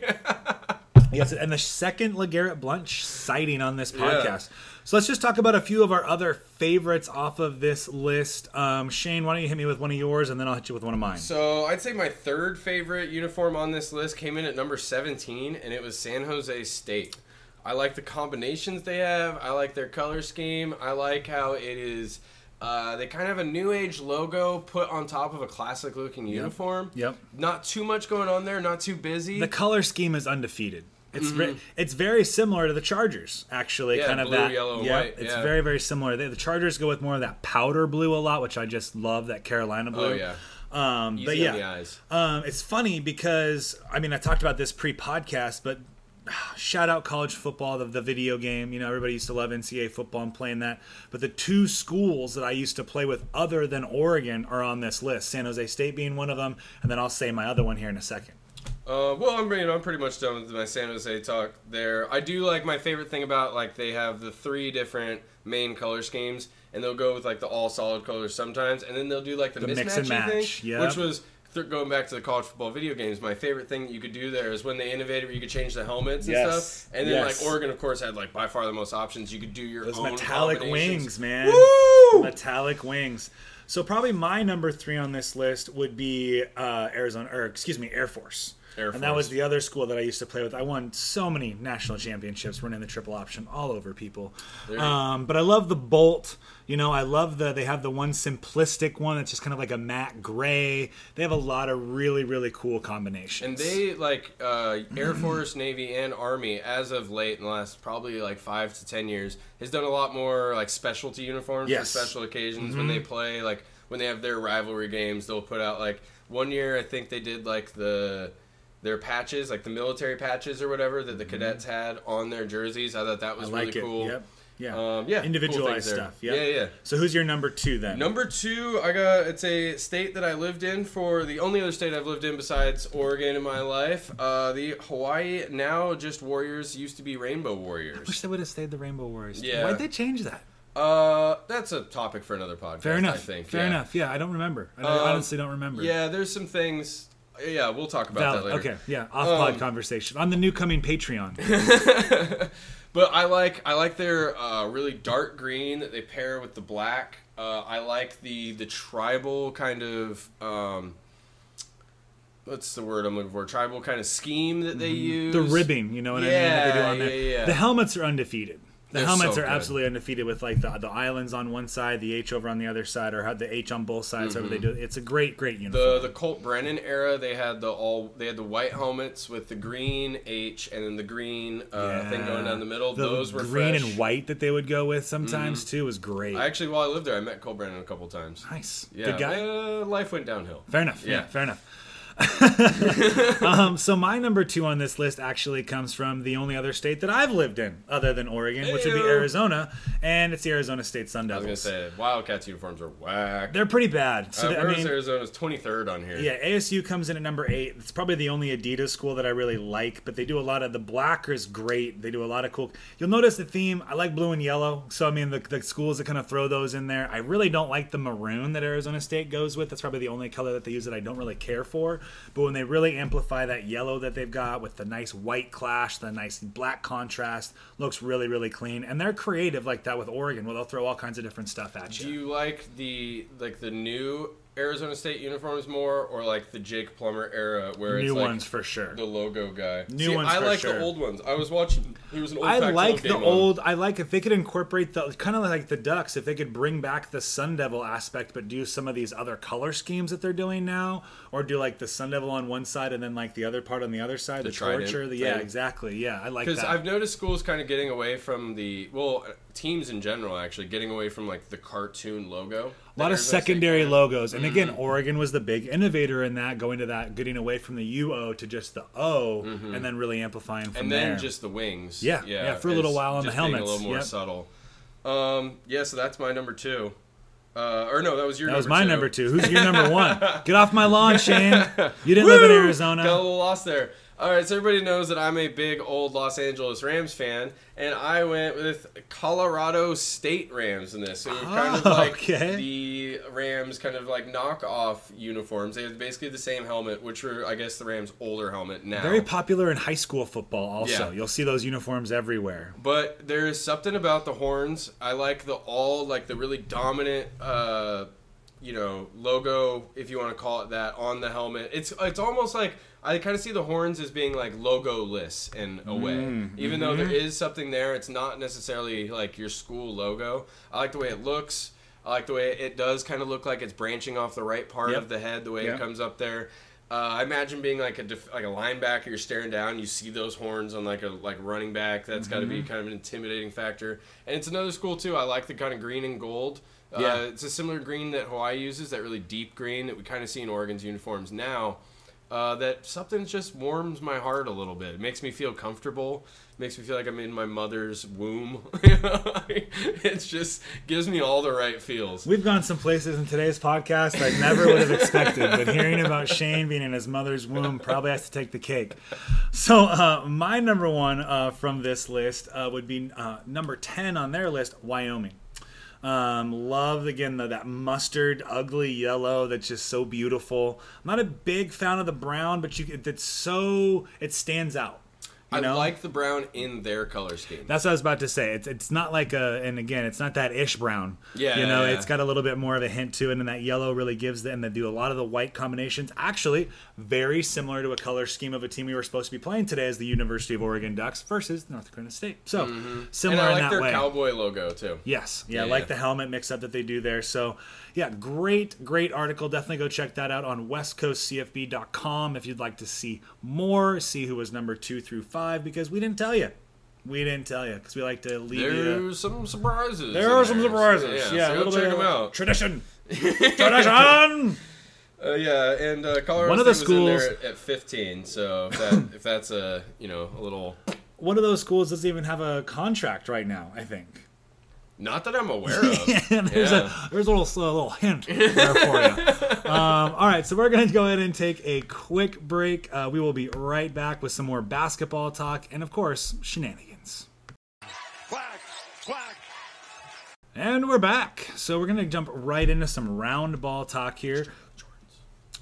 yes, and the second LeGarrette Blount sighting on this Yeah. podcast. So let's just talk about a few of our other favorites off of this list. Um, Shane, why don't you hit me with one of yours, and then I'll hit you with one of mine. So I'd say my third favorite uniform on this list came in at number 17, and it was San Jose State. I like the combinations they have. I like their color scheme. I like how it is. Uh, they kind of have a new age logo put on top of a classic looking uniform. Yep. Not too much going on there. Not too busy. The color scheme is undefeated. It's ve- it's very similar to the Chargers, actually. Mm-hmm. Yeah, kind of blue, that. yellow, yeah, white, It's yeah. very very similar. They, the Chargers go with more of that powder blue a lot, which I just love. That Carolina blue. oh yeah. Um, Easy but yeah. Um, it's funny because I mean I talked about this pre-podcast, but shout out college football, the, the video game. You know, everybody used to love NCAA football and playing that. But the two schools that I used to play with, other than Oregon, are on this list. San Jose State being one of them, and then I'll say my other one here in a second. Uh, well, I'm you know, I'm pretty much done with my San Jose talk there. I do like my favorite thing about like they have the three different main color schemes, and they'll go with like the all solid colors sometimes, and then they'll do like the, The mismatchy mix and match, thing, yep. which was th- going back to the college football video games. My favorite thing that you could do there is when they innovated, where you could change the helmets and Yes, stuff, and then yes. like Oregon, of course, had like by far the most options. You could do your Those own metallic wings, man. Woo! Metallic wings. So probably my number three on this list would be uh, Arizona, or excuse me, Air Force. And that was the other school that I used to play with. I won so many national championships running the triple option all over people. Um, but I love the bolt. You know, I love the they have the one simplistic one that's just kind of like a matte gray. They have a lot of really really cool combinations. And they like uh, Air Force, Navy, and Army as of late in the last probably like five to ten years has done a lot more like specialty uniforms Yes. for special occasions when they play like when they have their rivalry games. They'll put out like one year I think they did like the their patches like the military patches or whatever that the cadets had on their jerseys. I thought that was like really it. cool. Yep. Yeah. Um, yeah, Individualized there. stuff. Yep. Yeah, yeah. So who's your number two then? Number two, I got it's a state that I lived in for the only other state I've lived in besides Oregon in my life. Uh, the Hawaii now just Warriors used to be Rainbow Warriors. I wish they would have stayed the Rainbow Warriors. Yeah. Why'd they change that? Uh, that's a topic for another podcast. Fair enough. I think. Fair yeah. enough. Yeah, I don't remember. I Um, honestly don't remember. Yeah, there's some things. Yeah, we'll talk about Valid. that later. Okay. Yeah. Off pod Um, conversation on the new coming Patreon. But I like I like their uh, really dark green that they pair with the black. Uh, I like the the tribal kind of um, what's the word I'm looking for? Tribal kind of scheme that they use. Mm-hmm. the ribbing, you know what I mean? That they do Yeah, on there. yeah, yeah. The helmets are undefeated. The They're helmets so are good. absolutely undefeated with like the the islands on one side, the H over on the other side, or have the H on both sides. However they do it. It's a great, great uniform. Mm-hmm. The the Colt Brennan era, they had the all they had the white helmets with the green H and then the green uh, thing going down the middle. The Those were green fresh. and white that they would go with sometimes too was great. I actually, while I lived there, I met Colt Brennan a couple times. nice. Yeah, Good guy. uh, life went downhill. Fair enough. Yeah, Yeah. fair enough. um, so my number two on this list actually comes from the only other state that I've lived in, other than Oregon, which would be Arizona, and it's the Arizona State Sun Devils. I was gonna say Wildcats uniforms are whack. They're pretty bad. So uh, they- I mean, Arizona's 23rd on here? yeah, ASU comes in at number eight. It's probably the only Adidas school that I really like, but they do a lot of the black is great. They do a lot of cool. You'll notice the theme. I like blue and yellow, so I mean the, the schools that kind of throw those in there. I really don't like the maroon that Arizona State goes with. That's probably the only color that they use that I don't really care for. But when they really amplify that yellow that they've got with the nice white clash, the nice black contrast, looks really really clean. And they're creative like that with Oregon, where they'll throw all kinds of different stuff at you. Do you. you like the like the new Arizona State uniforms more, or like the Jake Plummer era where New it's like ones for sure. the logo guy? New See, ones I like sure. the old ones. I was watching. He was an old. I Pac-12 like the on. old. I like if they could incorporate the kind of like the Ducks. If they could bring back the Sun Devil aspect, but do some of these other color schemes that they're doing now, or do like the Sun Devil on one side and then like the other part on the other side, the, trident torture. The, yeah, thing. exactly. Yeah, I like Because. I've noticed schools kind of getting away from the well, teams in general actually getting away from like the cartoon logo. A lot of secondary logos, and again, Oregon was the big innovator in that, going to that, getting away from the UO to just the O, and then really amplifying from and then there. just the wings. Yeah, yeah, yeah for a little while on the helmets, A little more yep. subtle. Um, yeah, so that's my number two. Uh, or no, that was your. that was my two. number two. Who's your number one? Get off my lawn, Shane. You didn't live in! Arizona. Got a little lost there. All right, so everybody knows that I'm a big old Los Angeles Rams fan, and I went with Colorado State Rams in this. So kind of Oh, like okay. the Rams kind of like knockoff uniforms. They have basically the same helmet, which were I guess the Rams' older helmet now. Very popular in high school football. Also, Yeah. you'll see those uniforms everywhere. But there is something about the horns. I like the all like the really dominant uh you know, logo if you want to call it that on the helmet. It's it's almost like I kind of see the horns as being like logo-less in a way. Mm, Even though there mm-hmm. something there, it's not necessarily like your school logo. I like the way it looks. I like the way it does kind of look like it's branching off the right part Yep. of the head, the way Yep. it comes up there. Uh, I imagine being like a def- like a linebacker, you're staring down, you see those horns on like a like running back. That's got to Mm-hmm. be kind of an intimidating factor. And it's another school too. I like the kind of green and gold. Yeah. Uh, it's a similar green that Hawaii uses, that really deep green that we kind of see in Oregon's uniforms now. Uh, that something just warms my heart a little bit. It makes me feel comfortable. It Makes me feel like I'm in my mother's womb. it just gives me all the right feels. We've gone some places in today's podcast I never would have expected, but hearing about Shane being in his mother's womb probably has to take the cake. So, uh, my number one uh, from this list uh, would be uh, number 10 on their list Wyoming. Um, love again the, that mustard, ugly yellow that's just so beautiful. I'm not a big fan of the brown, but you it's so it stands out. I know? like the brown in their color scheme. That's what I was about to say. It's it's not like a, and again, it's not that ish brown. Yeah, you know, yeah. it's got a little bit more of a hint to it, and that yellow really gives them. They do a lot of the white combinations. Actually, very similar to a color scheme of a team we were supposed to be playing today, as the University of Oregon Ducks versus North Dakota State. So mm-hmm. similar and I in like that their way. cowboy logo too. Yes, yeah, Yeah, I like the helmet mix up that they do there. So, yeah, great, great article. Definitely go check that out on westcoastcfb.com if you'd like to see more, see who was number two through five, because we didn't tell you. We didn't tell you because we like to leave you. There's some surprises. There are some there. surprises. Yeah, so a go little check bit them of out. tradition. tradition. Uh, yeah, and uh, Colorado One of the State was in there schools- at, at 15. So if, that, if that's a you know a little, One of those schools doesn't even have a contract right now. I think. Not that I'm aware of. there's Yeah. a there's a little a little hint there for you. Um, all right, so we're going to go ahead and take a quick break. Uh, we will be right back with some more basketball talk and, of course, shenanigans. Quack, quack. And we're back. So we're going to jump right into some round ball talk here.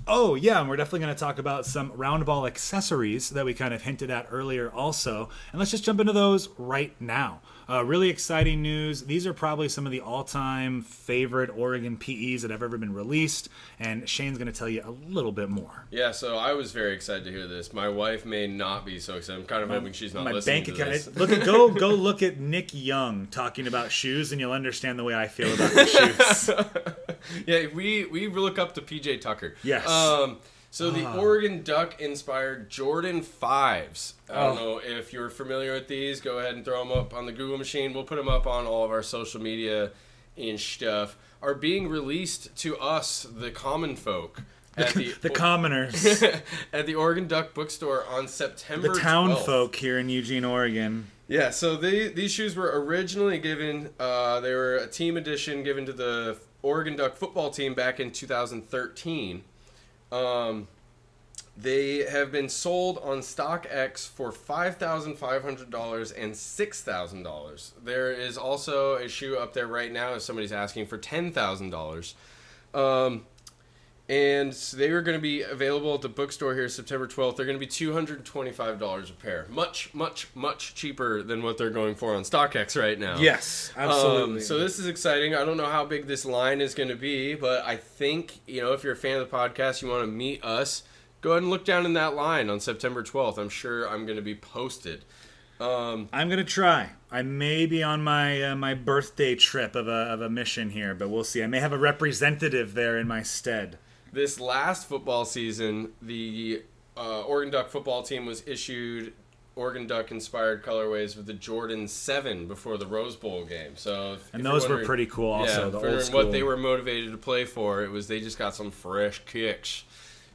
Oh, yeah, and we're definitely going to talk about some round ball accessories that we kind of hinted at earlier, also. And let's just jump into those right now. Uh, really exciting news. These are probably some of the all time favorite Oregon PEs that have ever been released. And Shane's going to tell you a little bit more. Yeah, so I was very excited to hear this. My wife may not be so excited. I'm kind of hoping she's not My listening bank to account. Look at go go look at Nick Young talking about shoes, and you'll understand the way I feel about the shoes. yeah, we we look up to PJ Tucker. Yes. Um. So the Oregon Duck inspired Jordan fives. I don't Oh. know if you're familiar with these. Go ahead and throw them up on the Google machine. We'll put them up on all of our social media and stuff. Are being released to us, the common folk, at the The commoners. at the Oregon Duck bookstore on September. the town 12th. folk here in Eugene, Oregon. Yeah, so they, these shoes were originally given, uh, they were a team edition given to the Oregon Duck football team back in 2013. Um, they have been sold on StockX for $5,500 and $6,000. There is also a shoe up there right now if somebody's asking for $10,000. Um, and they are going to be available at the bookstore here September 12th. They're going to be $225 a pair. Much, much, much cheaper than what they're going for on StockX right now. Yes, Um, so this is exciting. I don't know how big this line is going to be, but I think, you know, if you're a fan of the podcast, you want to meet us, go ahead and look down in that line on September 12th. I'm sure I'm going to be posted. Um, I'm gonna try. I may be on my uh, my birthday trip of a of a mission here, but we'll see. I may have a representative there in my stead. This last football season, the uh, Oregon Duck football team was issued Oregon Duck inspired colorways with the Jordan 7 before the Rose Bowl game. So, if- And if those were pretty cool. Also, yeah, the old school. what they were motivated to play for, it was they just got some fresh kicks.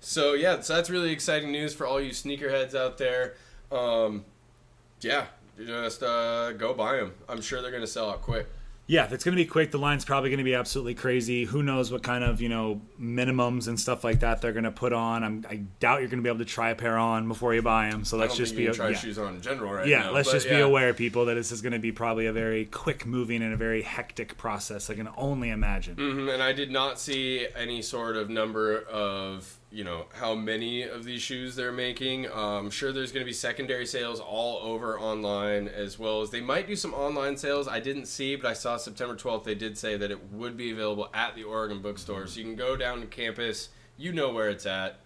So yeah, so that's really exciting news for all you sneakerheads out there. Um, yeah, just uh, go buy them. I'm sure they're gonna sell out quick. Yeah, if it's going to be quick, the line's probably going to be absolutely crazy. Who knows what kind of you know minimums and stuff like that they're going to put on? I'm, I doubt you're going to be able to try a pair on before you buy them. So let's just be can try yeah. shoes on in general right yeah, now. let's just be aware, people, that this is going to be probably a very quick moving and a very hectic process. I can only imagine. Mhm, and I did not see any sort of number of you know how many of these shoes they're making. Um, I'm sure, there's going to be secondary sales all over online as well as they might do some online sales. I didn't see, but I saw September 12th. They did say that it would be available at the Oregon Bookstore, so you can go down to campus. You know where it's at,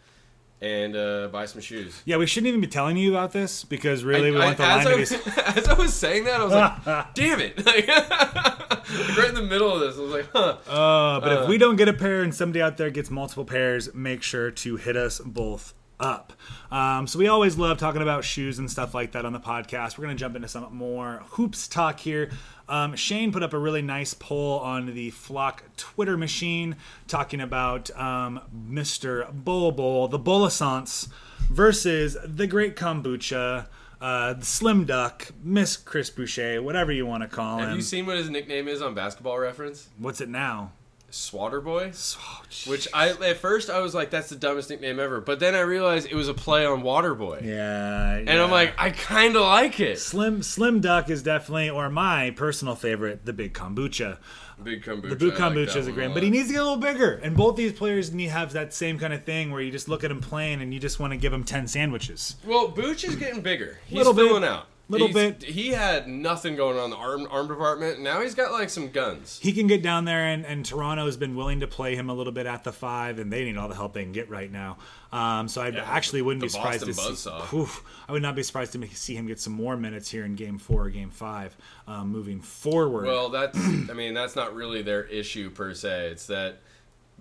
and uh, buy some shoes. Yeah, we shouldn't even be telling you about this because really we I- want the line I, to be. as I was saying that, I was like, "Damn it!" Like, right in the middle of this, I was like, "Huh." Uh, but if we don't get a pair and somebody out there gets multiple pairs, make sure to hit us both up. Um, so we always love talking about shoes and stuff like that on the podcast. We're going to jump into some more hoops talk here. Um, Shane put up a really nice poll on the Flock Twitter machine talking about um, Mr. Bol Bol, the Bolasance, versus the Great Kombucha, uh, the Slim Duck, Miss Chris Boucher, whatever you want to call Have him. Have you seen what his nickname is on Basketball Reference? What's it now? Swatter Boy. Oh, Which I at first I was like, that's the dumbest nickname ever. But then I realized it was a play on Water Boy. Yeah, And I'm like, I kind of like it. Slim Slim Duck is definitely, or my personal favorite, the Big Kombucha. Big kombucha. The like Kombucha that is a great, but he needs to get a little bigger. And both these players need have that same kind of thing where you just look at him playing and you just want to give him ten sandwiches. Well, Booch is getting bigger. He's Little bit. filling out. Little He's- bit. He had nothing going on in the arm arm department. Now he's got like some guns. He can get down there, and, and Toronto has been willing to play him a little bit at the five, and they need all the help they can get right now. Um, so I Yeah, actually wouldn't be surprised Boston to see. Oof, I would not be surprised to see him get some more minutes here in Game Four or Game Five, um, moving forward. Well, that's I mean that's not really their issue per se. It's that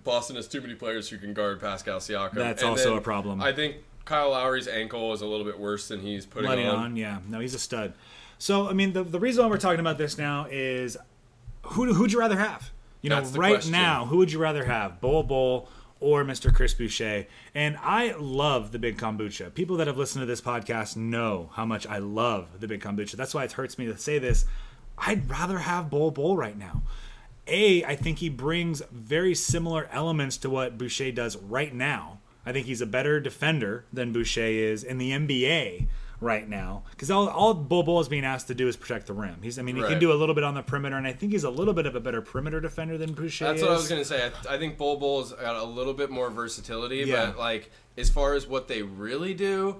Boston has too many players who can guard Pascal Siakam. That's And also a problem. I think Kyle Lowry's ankle is a little bit worse than he's putting letting on. on. Yeah, no, he's a stud. So I mean, the the reason why we're talking about this now is who who'd you rather have? You know, right question. now, who would you rather have, Bol Bol or Mr. Chris Boucher? And I love the Big Kombucha. People that have listened to this podcast know how much I love the Big Kombucha. That's why it hurts me to say this. I'd rather have Bol Bol right now. A, I think he brings very similar elements to what Boucher does right now. I think he's a better defender than Boucher is in the NBA right now because all, all Bol is being asked to do is protect the rim. He's, I mean, he can do a little bit on the perimeter, and I think he's a little bit of a better perimeter defender than Boucher That's is. what I was gonna say. I, I think Bol Bol's got a little bit more versatility, Yeah. but like as far as what they really do,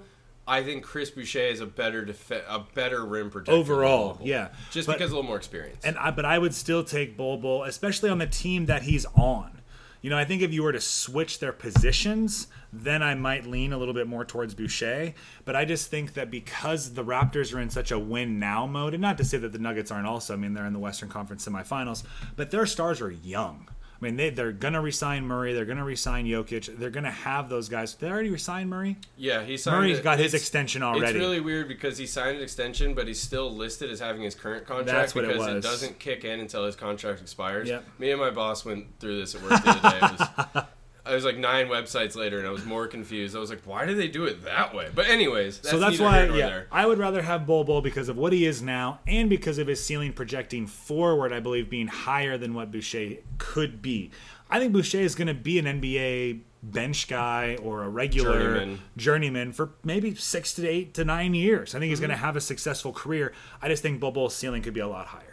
I think Chris Boucher is a better def- a better rim protector Overall, yeah. just But- because a little more experience. And I, but I would still take Bol Bol, especially on the team that he's on. You know, I think if you were to switch their positions, then I might lean a little bit more towards Boucher. But I just think that because the Raptors are in such a win now mode, and not to say that the Nuggets aren't also, I mean, they're in the Western Conference semifinals, but their stars are young. I mean, they, they're going to resign Murray. They're going to resign Jokic. They're going to have those guys. They already resigned Murray? yeah, he signed. Murray's it- got his it's- extension already. It's really weird because he signed an extension, but he's still listed as having his current contract That's what it because was. doesn't kick in until his contract expires. Yep. Me and my boss went through this at work the other day. I was like nine websites later, and I was more confused. I was like, "Why do they do it that way?" But anyways, that's so that's why, yeah, there. I would rather have Bol Bol because of what he is now, and because of his ceiling projecting forward. I believe being higher than what Boucher could be. I think Boucher is going to be an NBA bench guy or a regular Journeyman. journeyman for maybe six to eight to nine years. I think he's going to Mm-hmm. have a successful career. I just think Bol Bol's ceiling could be a lot higher.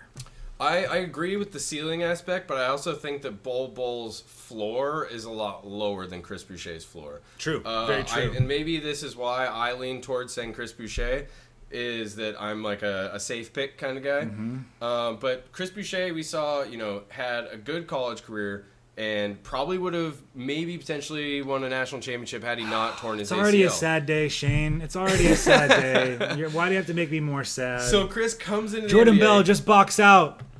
I, I agree with the ceiling aspect, but I also think that Bol Bol's floor is a lot lower than Chris Boucher's floor. True. Uh, Very I- true. and maybe this is why I lean towards saying Chris Boucher is that I'm like a, a safe pick kind of guy. Mm-hmm. Um, but Chris Boucher, we saw, you know, had a good college career and probably would have maybe potentially won a national championship had he not torn his It's already a sad day, Shane. It's already a sad day. You're, why do you have to make me more sad? So Chris comes into the Jordan. Bell just box out.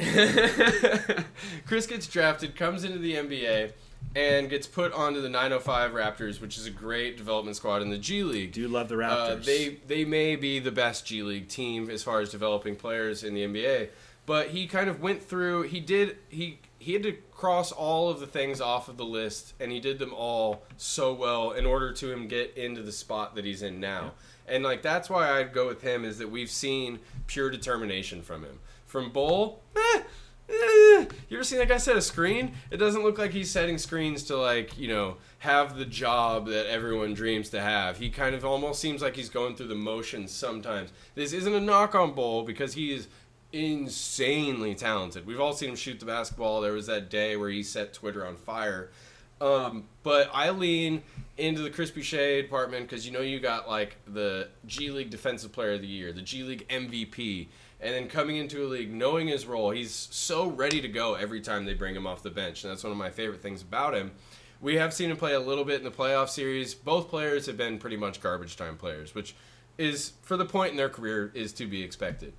Chris gets drafted, comes into the NBA, and gets put onto the 905 Raptors, which is a great development squad in the G League. Do you love the Uh, Raptors? they they may be the best G League team as far as developing players in the NBA, but he kind of went through. He did he he had to cross all of the things off of the list, and he did them all so well in order to him get into the spot that he's in now. And like that's why I'd go with him is that we've seen pure determination from him. From Bol, eh, eh, you ever seen that guy set a screen? It doesn't look like he's setting screens to like you know have the job that everyone dreams to have. He kind of almost seems like he's going through the motions sometimes. This isn't a knock on Bol because he is insanely talented. We've all seen him shoot the basketball. There was that day where he set Twitter on fire. Um, but I lean into the Chris Boucher department because you know you got like the G League Defensive Player of the Year, the G League MVP, and then coming into a league knowing his role, he's so ready to go every time they bring him off the bench, and that's one of my favorite things about him. We have seen him play a little bit in the playoff series. Both players have been pretty much garbage time players, which is for the point in their career is to be expected.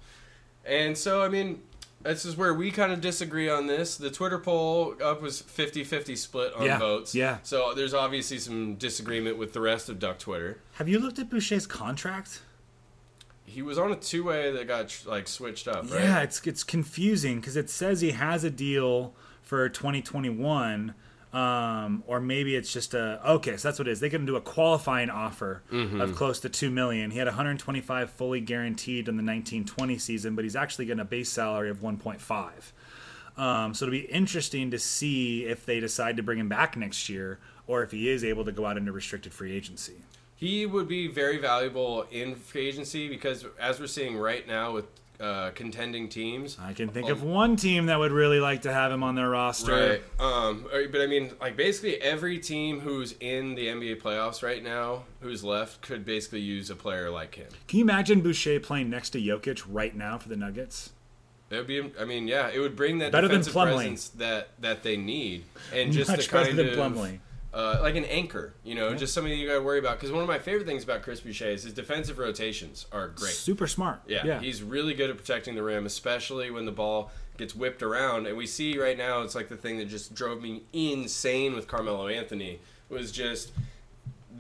And so, I mean, this is where we kind of disagree on this. The Twitter poll up was 50-50 split on Yeah, votes. yeah. So there's obviously some disagreement with the rest of Duck Twitter. Have you looked at Boucher's contract? He was on a two-way that got like switched up, right? Yeah, it's it's confusing because it says he has a deal for 2021, um, or maybe it's just a okay. So that's what it is. They can do a qualifying offer Mm-hmm. of close to two million. He had 125 fully guaranteed in the 1920 season, but he's actually getting a base salary of 1.5. Um, so it'll be interesting to see if they decide to bring him back next year, or if he is able to go out into restricted free agency. He would be very valuable in free agency because, as we're seeing right now with uh, contending teams, I can think of one team that would really like to have him on their roster. Right. Um, but I mean, like basically every team who's in the NBA playoffs right now, who's left, could basically use a player like him. Can you imagine Boucher playing next to Jokic right now for the Nuggets? It would be. I mean, yeah, it would bring that Better than Plumlee. presence that that they need, and just Much the better kind than of Plumlee. Uh, like an anchor. You know, just something you got to worry about. Because one of my favorite things about Chris Boucher is his defensive rotations are great. Super smart. Yeah, yeah. he's really good at protecting the rim, especially when the ball gets whipped around. And we see right now, it's like the thing that just drove me insane with Carmelo Anthony was just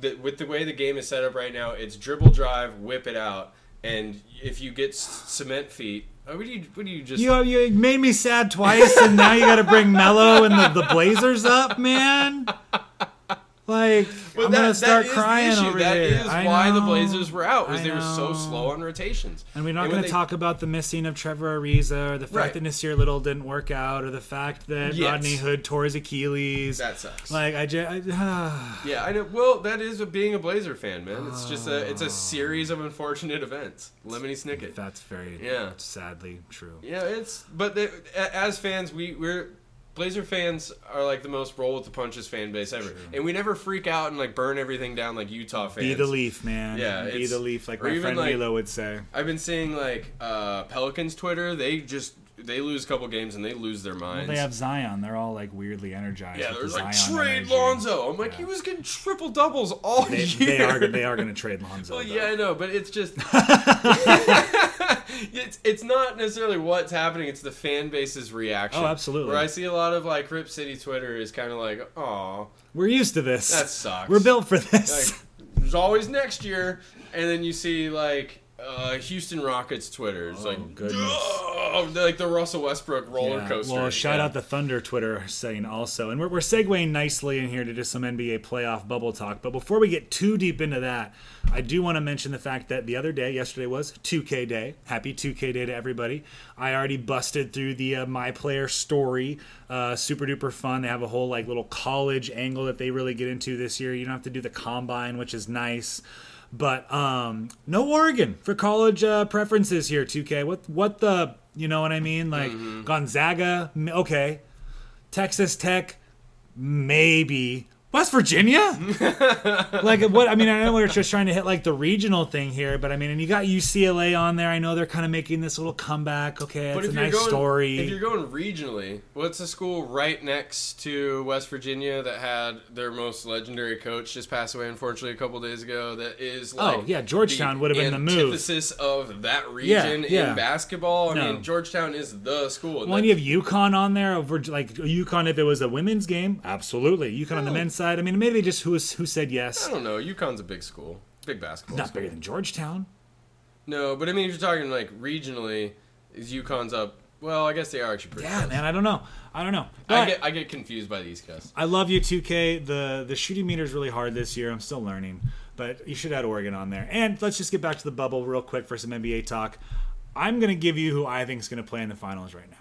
the, with the way the game is set up right now. It's dribble drive, whip it out, and if you get s- cement feet, oh, what do you what do you just? You, you made me sad twice, and now you got to bring Melo and the, the Blazers up, man. Like Well, I'm that- gonna start crying issue. over That here. is I why the know. Blazers were out, was I they were so know. slow on rotations. And we're not when going to they- talk about the missing of Trevor Ariza, or the fact Right. that Nassir Little didn't work out, or the fact that Yes. Rodney Hood tore his Achilles. That sucks. Like I just, Yeah, I know. Well, that is a, being a Blazer fan, man. It's just a it's a series of unfortunate events. Lemony Snicket. that's very Yeah. sadly true. Yeah, it's but they, as fans, we we're Blazer fans are like the most roll with the punches fan base ever, and we never freak out and like burn everything down like Utah fans. Be the leaf, man. Yeah, be the leaf, like my friend like- Lilo would say. I've been seeing like uh, Pelicans Twitter. They just they lose a couple games and they lose their Well, they have Zion. They're all like weirdly energized. yeah, there's the like Zion trade energy. Lonzo. I'm like Yeah. he was getting triple doubles all They, year. they are they are going to trade Lonzo. Well, though. yeah, I know, but it's just it's it's not necessarily what's happening; it's the fan base's reaction. Oh, absolutely. Where I see a lot of like Rip City Twitter is kind of like, "Oh, We're used to this. that sucks." We're built for this. Like, there's always next year, and then you see like uh, Houston Rockets Twitter. It's like, goodness. "Oh," like the Russell Westbrook roller Yeah. coaster. Well, shout Yeah. out the Thunder Twitter saying also, and we're, we're segueing nicely in here to just some NBA playoff bubble talk. But before we get too deep into that, I do want to mention the fact that the other day, yesterday was 2K Day. Happy 2K Day to everybody. I already busted through the uh, My Player story. Uh, super duper fun. They have a whole like little college angle that they really get into this year. You don't have to do the combine, which is nice. But um, no Oregon for college uh, preferences here. 2K. What what the you know what I mean? Like Gonzaga, okay. Texas Tech, maybe. West Virginia? like what? I mean, I know we're just trying to hit like the regional thing here, but I mean, and you got UCLA on there. I know they're kind of making this little comeback. Okay, it's a nice going, story. if you're going regionally, what's the school right next to West Virginia that had their most legendary coach just pass away, unfortunately, a couple days ago? That is oh, like Oh, yeah, Georgetown would have been the move. Antithesis of that region yeah. in basketball. I No. mean, Georgetown is the school. and When that- you have UConn on there, over like UConn, if it was a women's game, absolutely. UConn on the Oh. men's side. I mean, maybe just who was, who said yes. I don't know. UConn's a big school, big basketball. Not school. bigger than Georgetown. No, but I mean, if you're talking like regionally, is UConn's up? Well, I guess they are actually pretty. Yeah, close. man. I don't know. I don't know. I get I get confused by these Coast. I love you, 2K. The the shooting meter is really hard this year. I'm still learning, but you should add Oregon on there. And let's just get back to the bubble real quick for some NBA talk. I'm gonna give you who I think is gonna play in the finals right now.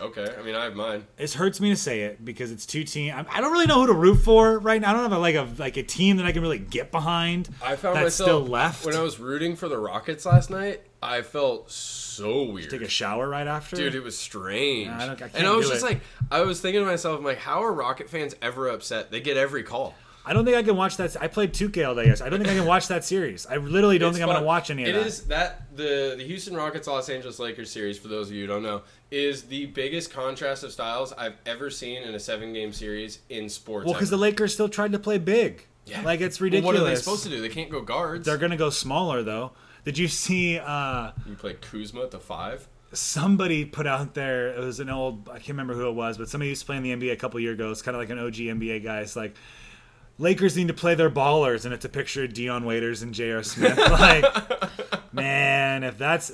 Okay, I mean I have mine. It hurts me to say it because it's two teams. I don't really know who to root for right now. I don't have a, like a like a team that I can really get behind. I found that's myself still left. when I was rooting for the Rockets last night. I felt so weird. take a shower right after. Dude, it was strange. I don't- I can't and I was just it. like, I was thinking to myself, I'm like, how are Rocket fans ever upset? They get every call. I don't think I can watch that. I played 2K all day. I don't think I can watch that series. I literally don't It's think I'm going to watch any of It that. is that the the Houston Rockets Los Angeles Lakers series. For those of you who don't know, is the biggest contrast of styles I've ever seen in a seven game series in sports. Well, because the. Lakers still tried to play big. Yeah. Like it's Well, ridiculous. what are they supposed to do? They can't go guards. They're going to go smaller though. Did you see uh, you play Kuzma at the five. somebody put out there? It was an old. I can't remember who it was, but somebody used to play in the NBA a couple years ago. It's kind of like an OG NBA guy. It's like. Lakers need to play their ballers, and it's a picture of Dion Waiters and J.R. Smith. Like, man, if that's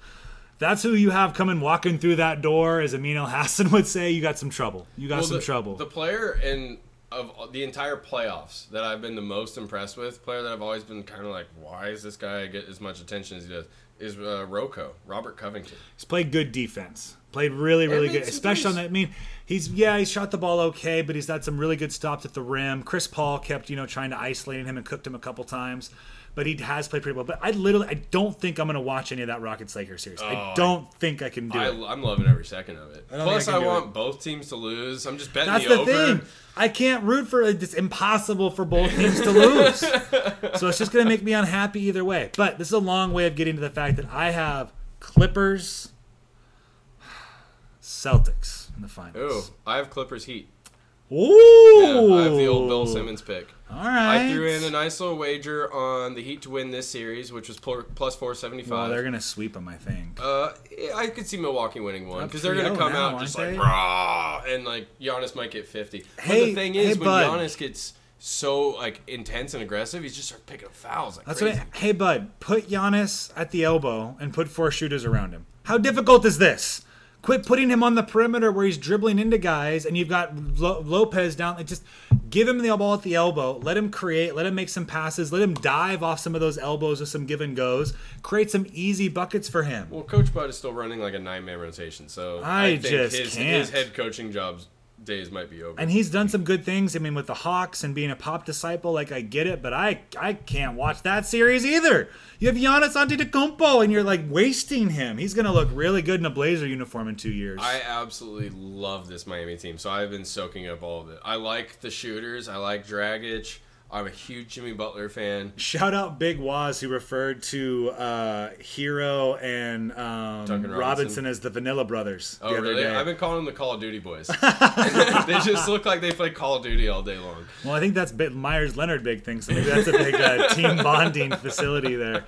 that's who you have coming walking through that door, as Amin Elhassan would say, you got some trouble. You got Well, some the, trouble. The player in of the entire playoffs that I've been the most impressed with, player that I've always been kind of like, why is this guy get as much attention as he does? Is uh, Rocco Robert Covington? He's played good defense. Played really, really good, some especially on that. I mean, he's yeah, he shot the ball okay, but he's had some really good stops at the rim. Chris Paul kept you know trying to isolate him and cooked him a couple times, but he has played pretty well. But I literally, I don't think I'm going to watch any of that Rockets Lakers series. I oh, I- don't think I can do I, it. I'm loving every second of it. don't Plus, I I, want it. both teams to lose. I'm just betting That's the, the over. thing. I can't root for it. It's impossible for both teams to lose. so it's just going to make me unhappy either way. But this is a long way of getting to the fact that I have Clippers, Celtics in the Ooh, finals. I have Clippers Heat. Ooh. Yeah, I have the old Bill Simmons pick. All right. I threw in a nice little wager on the Heat to win this series, which was plus 475. Well, they're going to sweep them, I think. Uh, I could see Milwaukee winning one because they're going to come now, out just aren't like they? rah, and like Giannis might get fifty. but the thing hey, is, when bud. Giannis gets so like intense and aggressive, he's just start picking up fouls like That's crazy. what I, hey, bud, put Giannis at the elbow and put four shooters around him. How difficult is this? Quit putting him on the perimeter where he's dribbling into guys, and you've got Lo- Lopez down. Like just give him the ball at the elbow. Let him create. Let him make some passes. Let him dive off some of those elbows with some give and goes. Create some easy buckets for him. well, Coach Bud is still running like a nine man rotation, so I think just his, can't. his head coaching jobs days might be over. and he's done some good things. I mean, with the Hawks and being a pop disciple, like I get it, but I I can't watch that series either. You have Giannis Antetokounmpo, and you're like wasting him. He's gonna look really good in a Blazer uniform in two years. I absolutely love this Miami team, so I've been soaking up all of it. I like the shooters. I like Dragic. I'm a huge Jimmy Butler fan. Shout out Big Waz who referred to uh, Herro and um, Robinson. Robinson. as the Vanilla Brothers. Oh, the other really? day. I've been calling them the Call of Duty boys. they just look like they play Call of Duty all day long. Well, I think that's Meyers Leonard big thing, so maybe that's a big uh, team bonding facility there.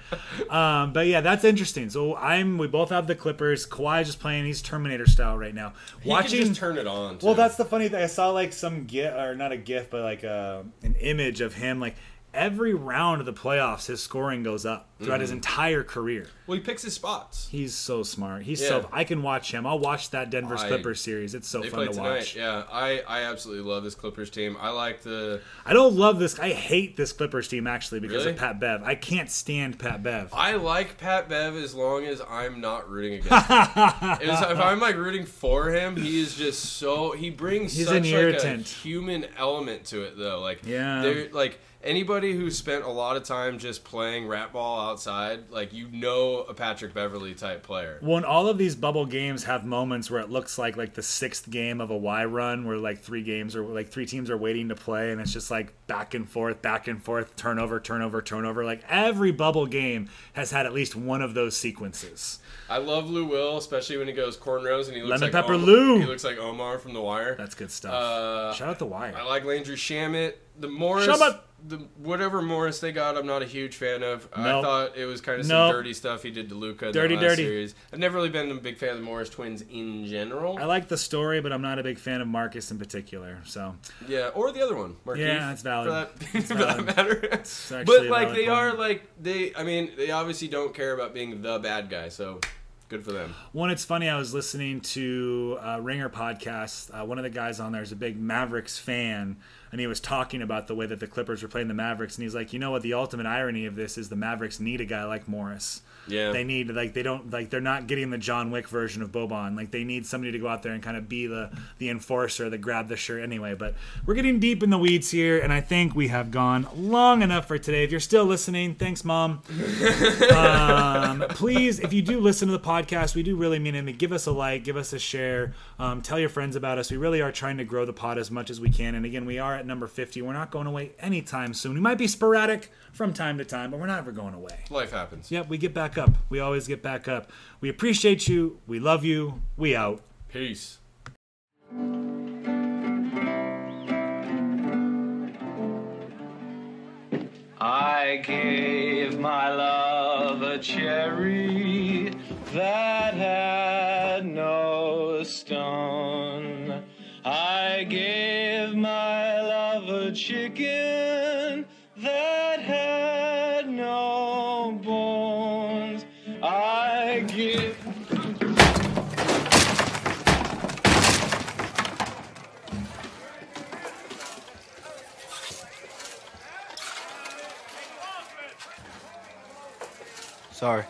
Um, but yeah, that's interesting. So I'm we both have the Clippers. Kawhi just playing. He's Terminator style right now. He Watching. can just turn it on. well, that's the funny thing. I saw like some gif or not a gif, but like uh, an image of him like. Every round of the playoffs, his scoring goes up throughout his mm-hmm. entire career. well, he picks his spots. He's so smart. He's Yeah. so. I can watch him. I'll watch that Denver I- Clippers series. It's so fun to tonight. watch. Yeah, I, I absolutely love this Clippers team. I like the. I don't love this. I hate this Clippers team actually because Really? of Pat Bev. I can't stand Pat Bev. I like Pat Bev as long as I'm not rooting against him. If I'm like rooting for him, he is just so he brings He's such an like a human element to it though. Like Yeah. they're like anybody who spent a lot of time just playing rat ball outside, like you know a Patrick Beverley type player. When all of these bubble games have moments where it looks like like the sixth game of a Y run, where like three games or like three teams are waiting to play, and it's just like back and forth, back and forth, turnover, turnover, turnover. Like every bubble game has had at least one of those sequences. I love Lou Will, especially when he goes cornrows and he looks Lemon like pepper Omar, Lou. He looks like Omar from The Wire. That's good stuff. Uh, Shout out the Wire. I like Landry Shamet. The Morris, the whatever Morris they got, I'm not a huge fan of. I thought it was kind of some Nope. dirty stuff he did to Luka. Dirty, the last dirty. Series. I've never really been a big fan of the Morris twins in general. I like the story, but I'm not a big fan of Marcus in particular. So yeah, or the other one, Markieff, Yeah, that's valid. For that, That's for valid. that matter. But like they point. are like they. I mean, they obviously don't care about being the bad guy. So Good for them. One, it's funny. I was listening to a Ringer podcast. Uh, one of the guys on there is a big Mavericks fan, and he was talking about the way that the Clippers were playing the Mavericks, and he's like, you know what? The ultimate irony of this is the Mavericks need a guy like Morris. Yeah. They need like they don't like they're not getting the John Wick version of Boban. Like they need somebody to go out there and kind of be the the enforcer, the grab the shirt anyway. But we're getting deep in the weeds here, and I think we have gone long enough for today. If you're still listening, thanks, mom. um, please, if you do listen to the podcast, we do really mean it. Give us a like, give us a share, um, tell your friends about us. We really are trying to grow the pod as much as we can. And again, we are at number 50. We're not going away anytime soon. We might be sporadic from time to time, but we're not ever going away. Life happens. Yep, we get back up. We always get back up. We appreciate you. We love you. We out. Peace. I gave my love a cherry that had no stone. Chicken that had no bones. I give. Sorry.